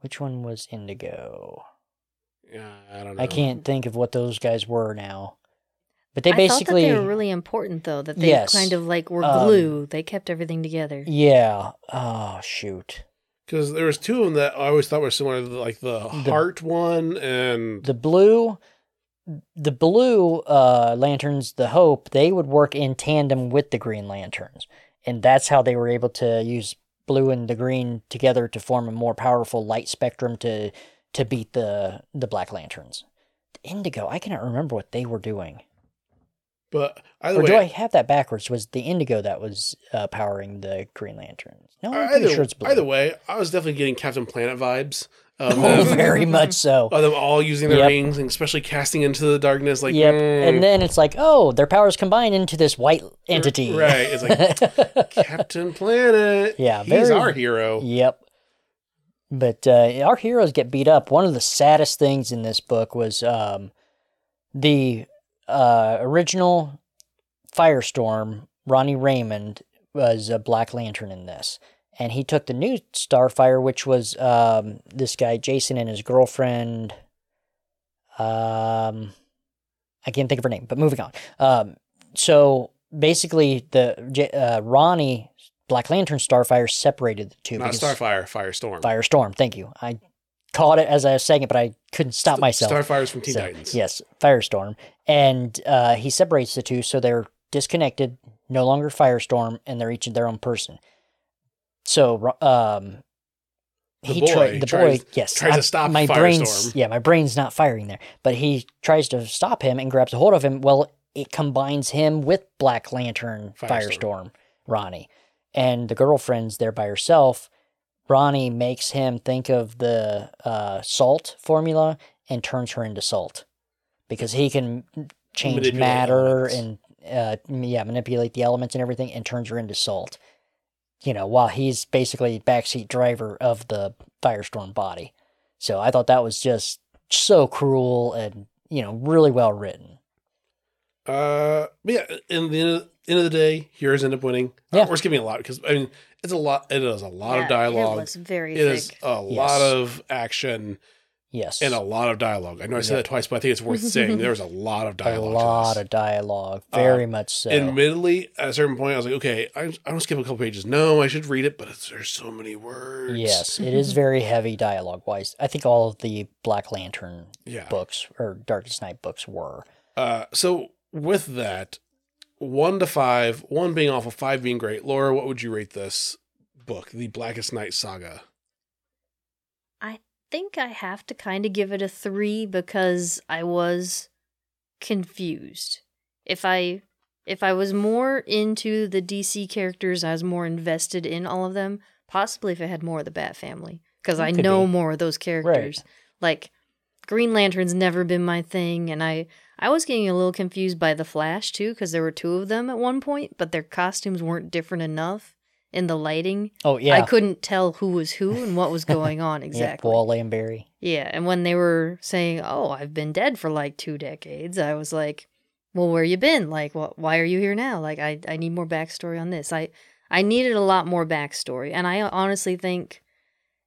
Which one was Indigo? Yeah, I don't know. I can't think of what those guys were now. But they I basically. thought that they were really important though. That they Yes. kind of like were Um, glue. they kept everything together. Yeah. Oh, shoot. because there was two of them that I always thought were similar, like the, The- heart one and The blue. The blue uh, lanterns, the Hope, they would work in tandem with the green lanterns. And that's how they were able to use blue and the green together to form a more powerful light spectrum to to beat the the black lanterns. The indigo, I cannot remember what they were doing. But either Or way, do I have that backwards? Was the indigo that was uh, powering the green lanterns? No, I'm pretty sure it's blue. either way, I was definitely getting Captain Planet vibes. Of Oh, very much so. of them all using their Yep. rings and especially casting into the darkness. Like, yep. mm, And then it's like, oh, their powers combine into this white entity. right? It's like Captain Planet. Yeah, he's very- our hero. Yep. But uh, our heroes get beat up. One of the saddest things in this book was um, the uh, original Firestorm, Ronnie Raymond, was a Black Lantern in this. And he took the new Starfire, which was um, this guy, Jason, and his girlfriend. Um, I can't think of her name, but moving on. Um, so basically, the uh, Ronnie Black Lantern Starfire separated the two. Not Starfire, Firestorm. Firestorm. Thank you. I caught it as I was saying it, but I couldn't stop myself. Starfire's from Teen So, Titans. Yes, Firestorm, and uh, he separates the two, so they're disconnected, no longer Firestorm, and they're each their own person. So, um, The he boy tried. The tries- boy, yes, tries to stop my brain's. Firestorm. Yeah, my brain's not firing there, but he tries to stop him and grabs a hold of him. Well, it combines him with Black Lantern Firestorm. Firestorm, Ronnie, and the girlfriend's there by herself. Ronnie makes him think of the uh, salt formula and turns her into salt because he can change Manipulate matter elements. and uh, yeah, manipulate the elements and everything and turns her into salt. You know, while he's basically backseat driver of the Firestorm body. So I thought that was just so cruel and you know really well written. Uh, yeah, in the end of, the day, heroes end up winning. Uh, Yeah. we're skipping a lot because I mean it's a lot. It is a lot Yeah, of dialogue. It was very It is thick. a Yes. lot of action Yes, and a lot of dialogue. I know I said Yeah. that twice, but I think it's worth saying. There was a lot of a dialogue. to lot this. of dialogue, Uh, very much so. Admittedly, at a certain point, I was like, okay, I, I don't skip a couple pages. No, I should read it, but it's, there's so many words. Yes, it is very heavy dialogue wise. I think all of the Black Lantern Yeah. books or Darkest Night books were. Uh, so with that, one to five, one being awful, five being great. Laura, what would you rate this book, the Blackest Night Saga? I think I have to kind of give it a three because I was confused. If I if I was more into the DC characters, I was more invested in all of them. Possibly if I had more of the Bat family, because I know be. more of those characters. Like Green Lantern's never been my thing, and I I was getting a little confused by the Flash too, because there were two of them at one point, but their costumes weren't different enough in the lighting. Oh yeah, I couldn't tell who was who and what was going on Yeah, exactly. Paul Lamberry. Yeah, and when they were saying, "Oh, I've been dead for like two decades," I was like, "Well, where you been? Like, what? Why are you here now? Like, I I need more backstory on this. I I needed a lot more backstory, and I honestly think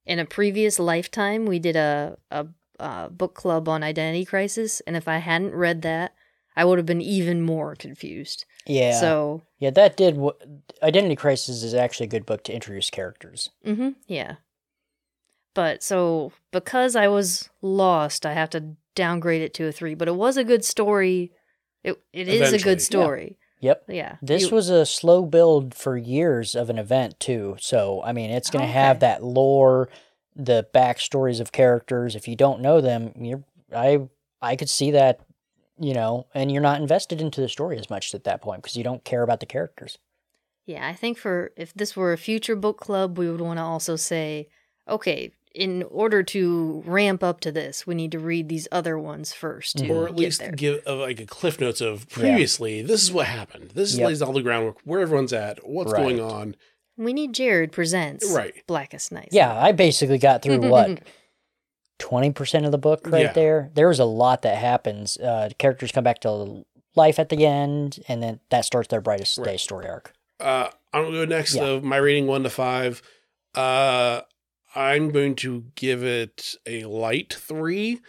in a previous lifetime we did a a, uh book club on Identity Crisis, and if I hadn't read that, I would have been even more confused. Yeah. So, yeah, that did. W- Identity Crisis is actually a good book to introduce characters. Mm-hmm. yeah. But so because I was lost, I have to downgrade it to a three. But it was a good story. It it is a Eventually, good yeah. story. Yep. Yeah. This You- was a slow build for years of an event too. So I mean, it's going to have that lore, the backstories of characters. If you don't know them, you're I I could see that, you know, and you're not invested into the story as much at that point because you don't care about the characters. Yeah, I think for if this were a future book club, we would want to also say, okay, in order to ramp up to this, we need to read these other ones first to or at least there. give uh, like a cliff notes of previously. This is what happened. This Yep. lays all the groundwork where everyone's at, what's Right. going on. We need Jared presents Right. Blackest Night. Yeah, I basically got through what twenty percent of the book right Yeah. there. There was a lot that happens. Uh, the characters come back to life at the end, and then that starts their brightest day story arc. Uh, I'm gonna go next. Yeah. Of my rating one to five. Uh, I'm going to give it a light three,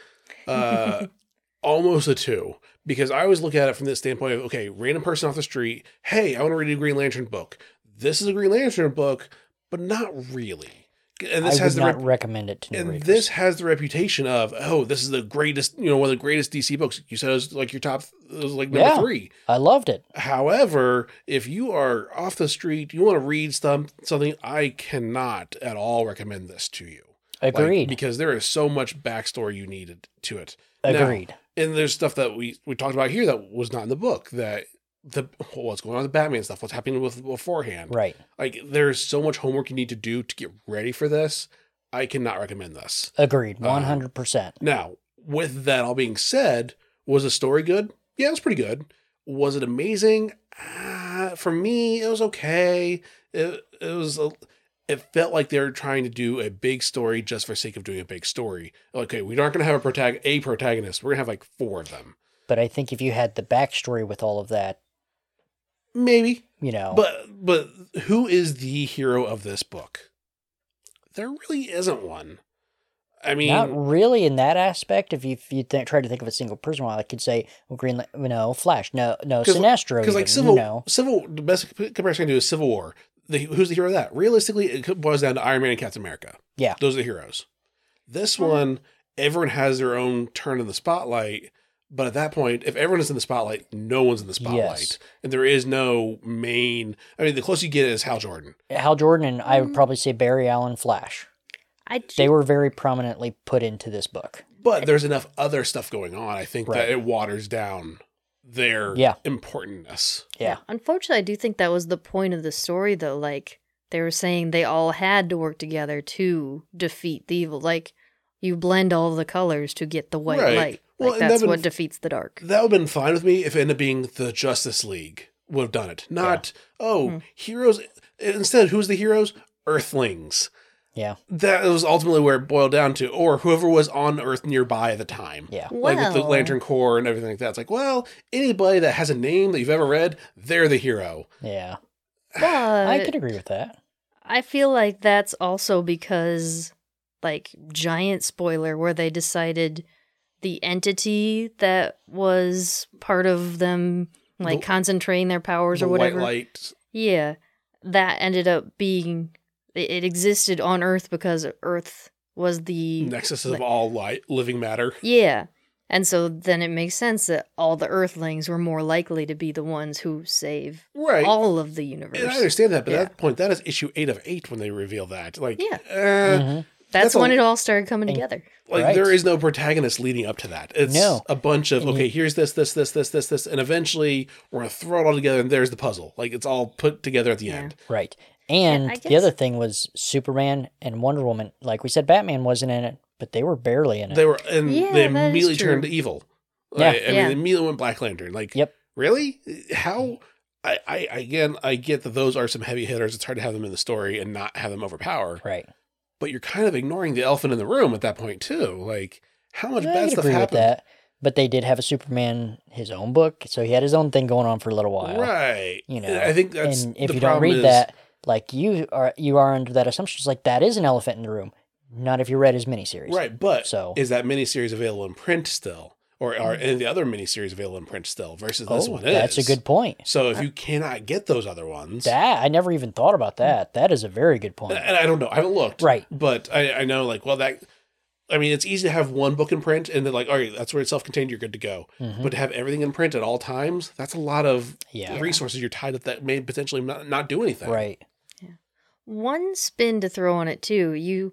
uh, almost a two, because I always look at it from this standpoint of okay, random person off the street. Hey, I want to read a Green Lantern book. This is a Green Lantern book, but not really. And this I has would the not rep- recommend it to new and readers. this has the reputation of oh, this is the greatest, you know, one of the greatest DC books. You said it was like your top, it was like number Yeah. three. I loved it. However, if you are off the street, you want to read some, something, I cannot at all recommend this to you. Like, Agreed. because there is so much backstory you needed to it. Now, Agreed. and there's stuff that we, we talked about here that was not in the book that the what's going on with Batman stuff, what's happening with beforehand. right. Like there's so much homework you need to do to get ready for this. I cannot recommend this. Agreed. Uh, One hundred percent. Now, with that all being said, was the story good? Yeah, it was pretty good. Was it amazing? Uh, for me, it was okay. It, it was. A, it felt like they were trying to do a big story just for sake of doing a big story. Okay, we aren't going to have a, protag- a protagonist. We're going to have like four of them, But I think if you had the backstory with all of that, maybe. you know, But but who is the hero of this book? There really isn't one. I mean, not really in that aspect. If you if you think, try to think of a single person, well, I could say well, Green, Lan- you know, Flash, no, no, Sinestro, because like civil you know, civil the best comparison I can do is Civil War. The, who's the hero of that? Realistically, it boils down to Iron Man and Captain America. Yeah. those are the heroes. This one, everyone has their own turn in the spotlight. But at that point, if everyone is in the spotlight, no one's in the spotlight, Yes. and there is no main. I mean, the closest you get is Hal Jordan. Hal Jordan, and I would mm-hmm. probably say Barry Allen, Flash. I They were very prominently put into this book. But there's enough other stuff going on. I think Right. that it waters down their Yeah. importantness. Yeah, Unfortunately, I do think that was the point of the story, though. Like, they were saying they all had to work together to defeat the evil. Like, you blend all the colors to get the white Right. light. Well, Like, and that's that what defeats the dark. That would have been fine with me if it ended up being the Justice League would have done it. Not, oh, Hmm. heroes. Instead, who's the heroes? Earthlings. yeah, That was ultimately where it boiled down to, or whoever was on Earth nearby at the time. yeah. Like with the Lantern Corps and everything like that. It's like, well, anybody that has a name that you've ever read, they're the hero. Yeah, But I could agree with that. I feel like that's also because, like, giant spoiler, where they decided the entity that was part of them, like, The- concentrating their powers The or whatever. white light. Yeah, that ended up being it, it existed on Earth because Earth was the Nexus of like- all light, living matter. yeah, and so then it makes sense that all the Earthlings were more likely to be the ones who save Right. all of the universe. And I understand that, but Yeah. at that point, that is issue eight of eight when they reveal that. Like, Yeah. eh, Mhm. That's, that's a- when it all started coming And- together. Like Right. there is no protagonist leading up to that. It's No. a bunch of And you- okay, here's this, this, this, this, this, this, and eventually we're gonna throw it all together, and there's the puzzle. Like it's all put together at the Yeah. end. Right. And I the other thing was Superman and Wonder Woman. Like we said, Batman wasn't in it, but they were barely in it. They were, and Yeah, they immediately true. turned evil. Yeah. Right? I mean, Yeah. they immediately went Black Lantern. Like, Yep. really? How? I, I again, I get that those are some heavy hitters. It's hard to have them in the story and not have them overpower. right. But you're kind of ignoring the elephant in the room at that point too. Like, how much I bad stuff agree with happened? that. But they did have a Superman, his own book, so he had his own thing going on for a little while. Right. You know, I think that's and if you don't read is- that, like you are, you are under that assumption. It's like that is an elephant in the room. Not if you read his miniseries. Right, but So- is that miniseries available in print still, or are any of the other miniseries available in print still? Versus this Oh, one is. that's a good point. So if you cannot get those other ones, That I never even thought about that. That is a very good point. and I don't know, I haven't looked, Right. But I, I know, like, well, that. I mean, it's easy to have one book in print, and then like, all right, that's where it's self-contained. You're good to go. Mhm. But to have everything in print at all times, that's a lot of Yeah. resources you're tied up that may potentially not, not do anything. Right. One spin to throw on it too. You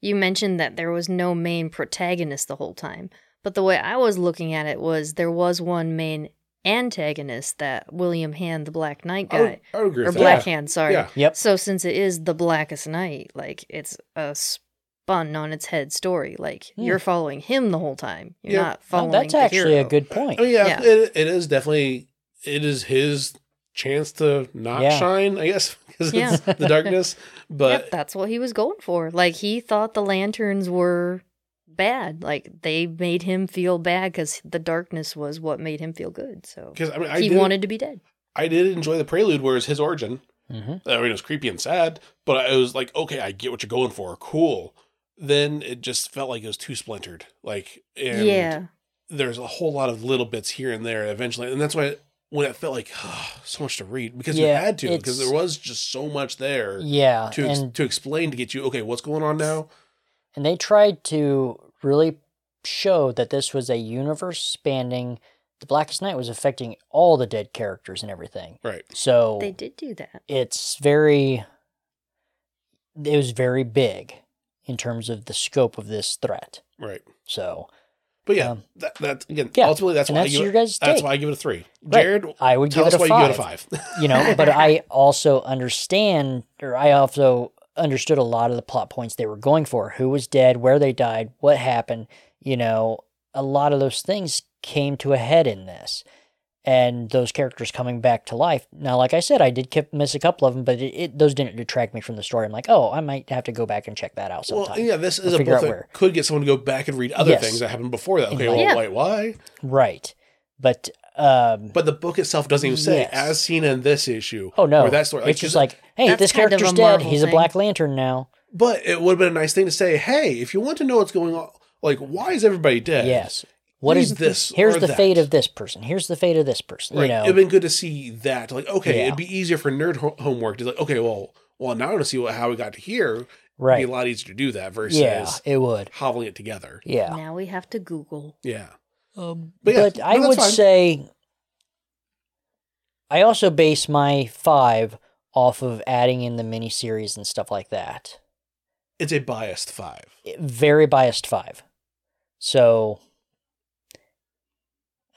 you mentioned that there was no main protagonist the whole time. But the way I was looking at it was there was one main antagonist that William Hand, the Black Knight I would, guy. I would agree Or with Black that. Hand, sorry. Yeah. Yep. So since it is the Blackest Night, like it's a spun on its head story. Like Hmm. you're following him the whole time. You're Yeah. not Oh, following that's the actually a good point. Oh yeah, Yeah. It, it is definitely it is his chance to not Yeah. shine, I guess, because Yeah. it's the darkness. But yep, that's what he was going for. Like he thought the lanterns were bad. Like they made him feel bad because the darkness was what made him feel good. So because I mean, I he did, wanted to be dead. I did enjoy the prelude, where it's his origin. hmm I mean, it was creepy and sad, but I was like, okay, I get what you're going for. Cool. Then it just felt like it was too splintered. Like, and yeah, there's a whole lot of little bits here and there eventually, and that's why when it felt like so much to read because you Yeah, had to because there was just so much there Yeah, to ex- and to explain to get you okay, what's going on now? And they tried to really show that this was a universe spanning. The Blackest Night was affecting all the dead characters and everything. Right. So they did do that. it's very. It was very big in terms of the scope of this threat. Right. So But yeah, Um, that, that again, yeah, ultimately that's and why that's I give your it, guys' that's why I give it a three. Right. Jared, I would tell give us it a why you give it a five. you know but i also understand or i also understood a lot of the plot points they were going for who was dead where they died what happened you know a lot of those things came to a head in this and those characters coming back to life now like i said i did miss a couple of them but it, it, those didn't detract me from the story i'm like oh i might have to go back and check that out well, sometime yeah, this is a book that where. could get someone to go back and read other Yes. things that happened before that. Okay, well, Yeah. wait, why? right but um But the book itself doesn't even say Yes. as seen in this issue. oh no or that story. it's just like hey That's this kind of character's dead Marvel he's a black lantern now But it would have been a nice thing to say, hey, if you want to know what's going on, like, why is everybody dead? yes What is this Here's or the that. fate of this person. Here's the fate of this person. Right. You know, It'd been good to see that. Like, okay, Yeah. it'd be easier for nerd ho- homework to like, okay, well, well, now I want to see what, how we got to here. It'd right? be a lot easier to do that versus Yeah, it would. hobbling it together. Yeah, Now we have to Google. Yeah. Um, But but, yeah, I no, that's would fine. say I also base my five off of adding in the miniseries and stuff like that. It's a biased five. Very biased five. So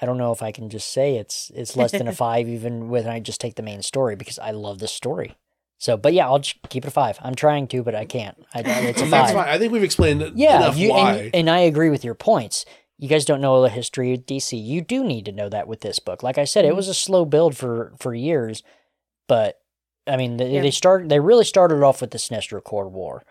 I don't know if I can just say it's it's less than a five even when I just take the main story because I love this story. So, but yeah, I'll just keep it a five. I'm trying to, but I can't. I, it's a And that's five. fine. I think we've explained Yeah, enough you, why. and, and I agree with your points. You guys don't know the history of DC. You do need to know that with this book. Like I said, Mm-hmm. it was a slow build for for years, but I mean, they, Yeah. they start they really started off with the Sinestro Corps War,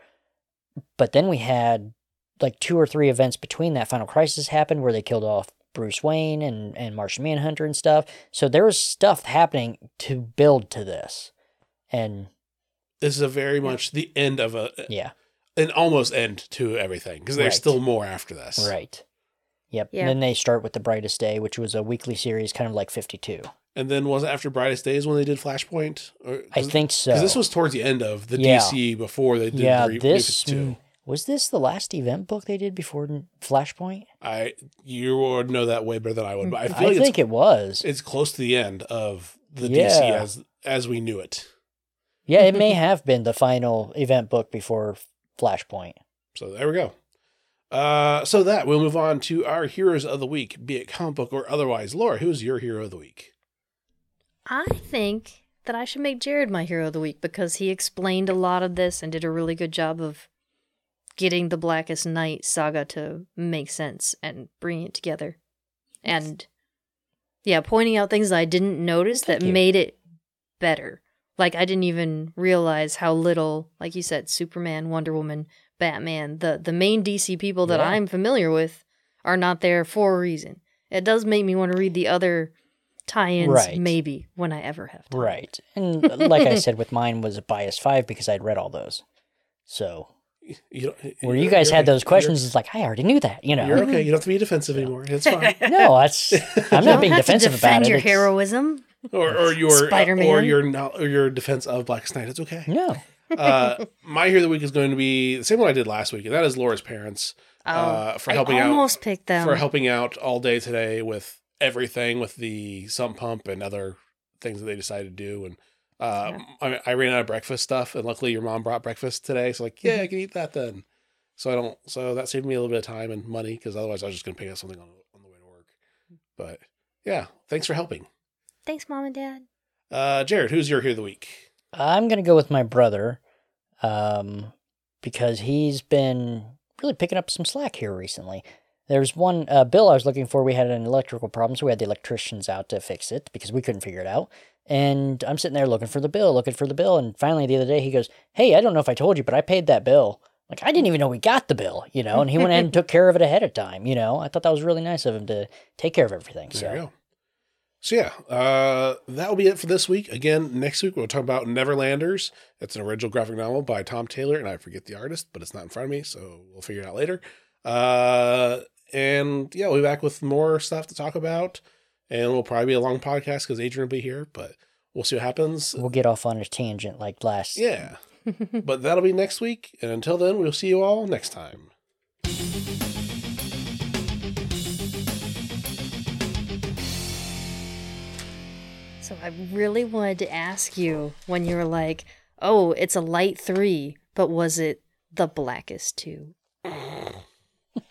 but then we had like two or three events between that. Final Crisis happened where they killed off Bruce Wayne and and Martian Manhunter and stuff. So there was stuff happening to build to this, and this is a very much the end of a yeah, an almost end to everything because there's Right. still more after this. right. Yep. Yeah. And then they start with the Brightest Day, which was a weekly series, kind of like Fifty Two. And then was it after Brightest Days when they did Flashpoint? Or, I think so. because this was towards the end of the Yeah. DC before they did yeah, the re- this New 52. mm, was this the last event book they did before Flashpoint. I you would know that way better than I would, but I I, like think it was. it's close to the end of the Yeah. DC as as we knew it. yeah, it may have been the final event book before Flashpoint. So there we go. Uh, so that we'll move on to our heroes of the week, be it comic book or otherwise. Laura, who's your hero of the week? I think that I should make Jared my hero of the week because he explained a lot of this and did a really good job of getting the Blackest Night saga to make sense and bringing it together. And yeah, pointing out things I didn't notice Thank that you. made it better. Like I didn't even realize how little, like you said, Superman, Wonder Woman, Batman, the the main DC people that Yeah. I'm familiar with are not there for a reason. It does make me want to read the other tie-ins Right. maybe when I ever have time. Right. And uh, like I said, with mine was a bias five because I'd read all those. So You don't, where you guys had okay. those questions, it's like I already knew that. You know. You're, you're okay. You don't have to be defensive anymore. It's fine. No, that's I'm You not don't being have defensive to defend about your it. It's- heroism. or or your Spider-Man. or your no, or your defense of Black Night. It's okay. No. Uh, my hero of the week is going to be the same one I did last week, and that is Laura's parents uh, for Oh, I helping out almost picked them. for helping out all day today with everything with the sump pump and other things that they decided to do. And uh, I, I ran out of breakfast stuff, and luckily your mom brought breakfast today. So like, yeah, I can eat that then. So I don't. So that saved me a little bit of time and money because otherwise I was just going to pick up something on on the way to work. But yeah, thanks for helping, Thanks, mom and dad. uh, Jared. Who's your hero of the week? I'm gonna go with my brother, um, because he's been really picking up some slack here recently. There's one uh, bill I was looking for. We had an electrical problem, so we had the electricians out to fix it because we couldn't figure it out. And I'm sitting there looking for the bill, looking for the bill, and finally the other day he goes, "Hey, I don't know if I told you, but I paid that bill." Like I didn't even know we got the bill, you know, and he went ahead and took care of it ahead of time, you know. I thought that was really nice of him to take care of everything. There So you go. So yeah, uh, that'll be it for this week. Again, next week we'll talk about Neverlanders. It's an original graphic novel by Tom Taylor, and I forget the artist, but it's not in front of me, so we'll figure it out later. Uh, and yeah, we'll be back with more stuff to talk about, and we'll probably be a long podcast because Adrian will be here, but we'll see what happens. we'll get off on a tangent like last. Yeah, but that'll be next week, and until then, we'll see you all next time. I really wanted to ask you when you were like, "Oh, it's a light three, but was it the blackest two? Mm.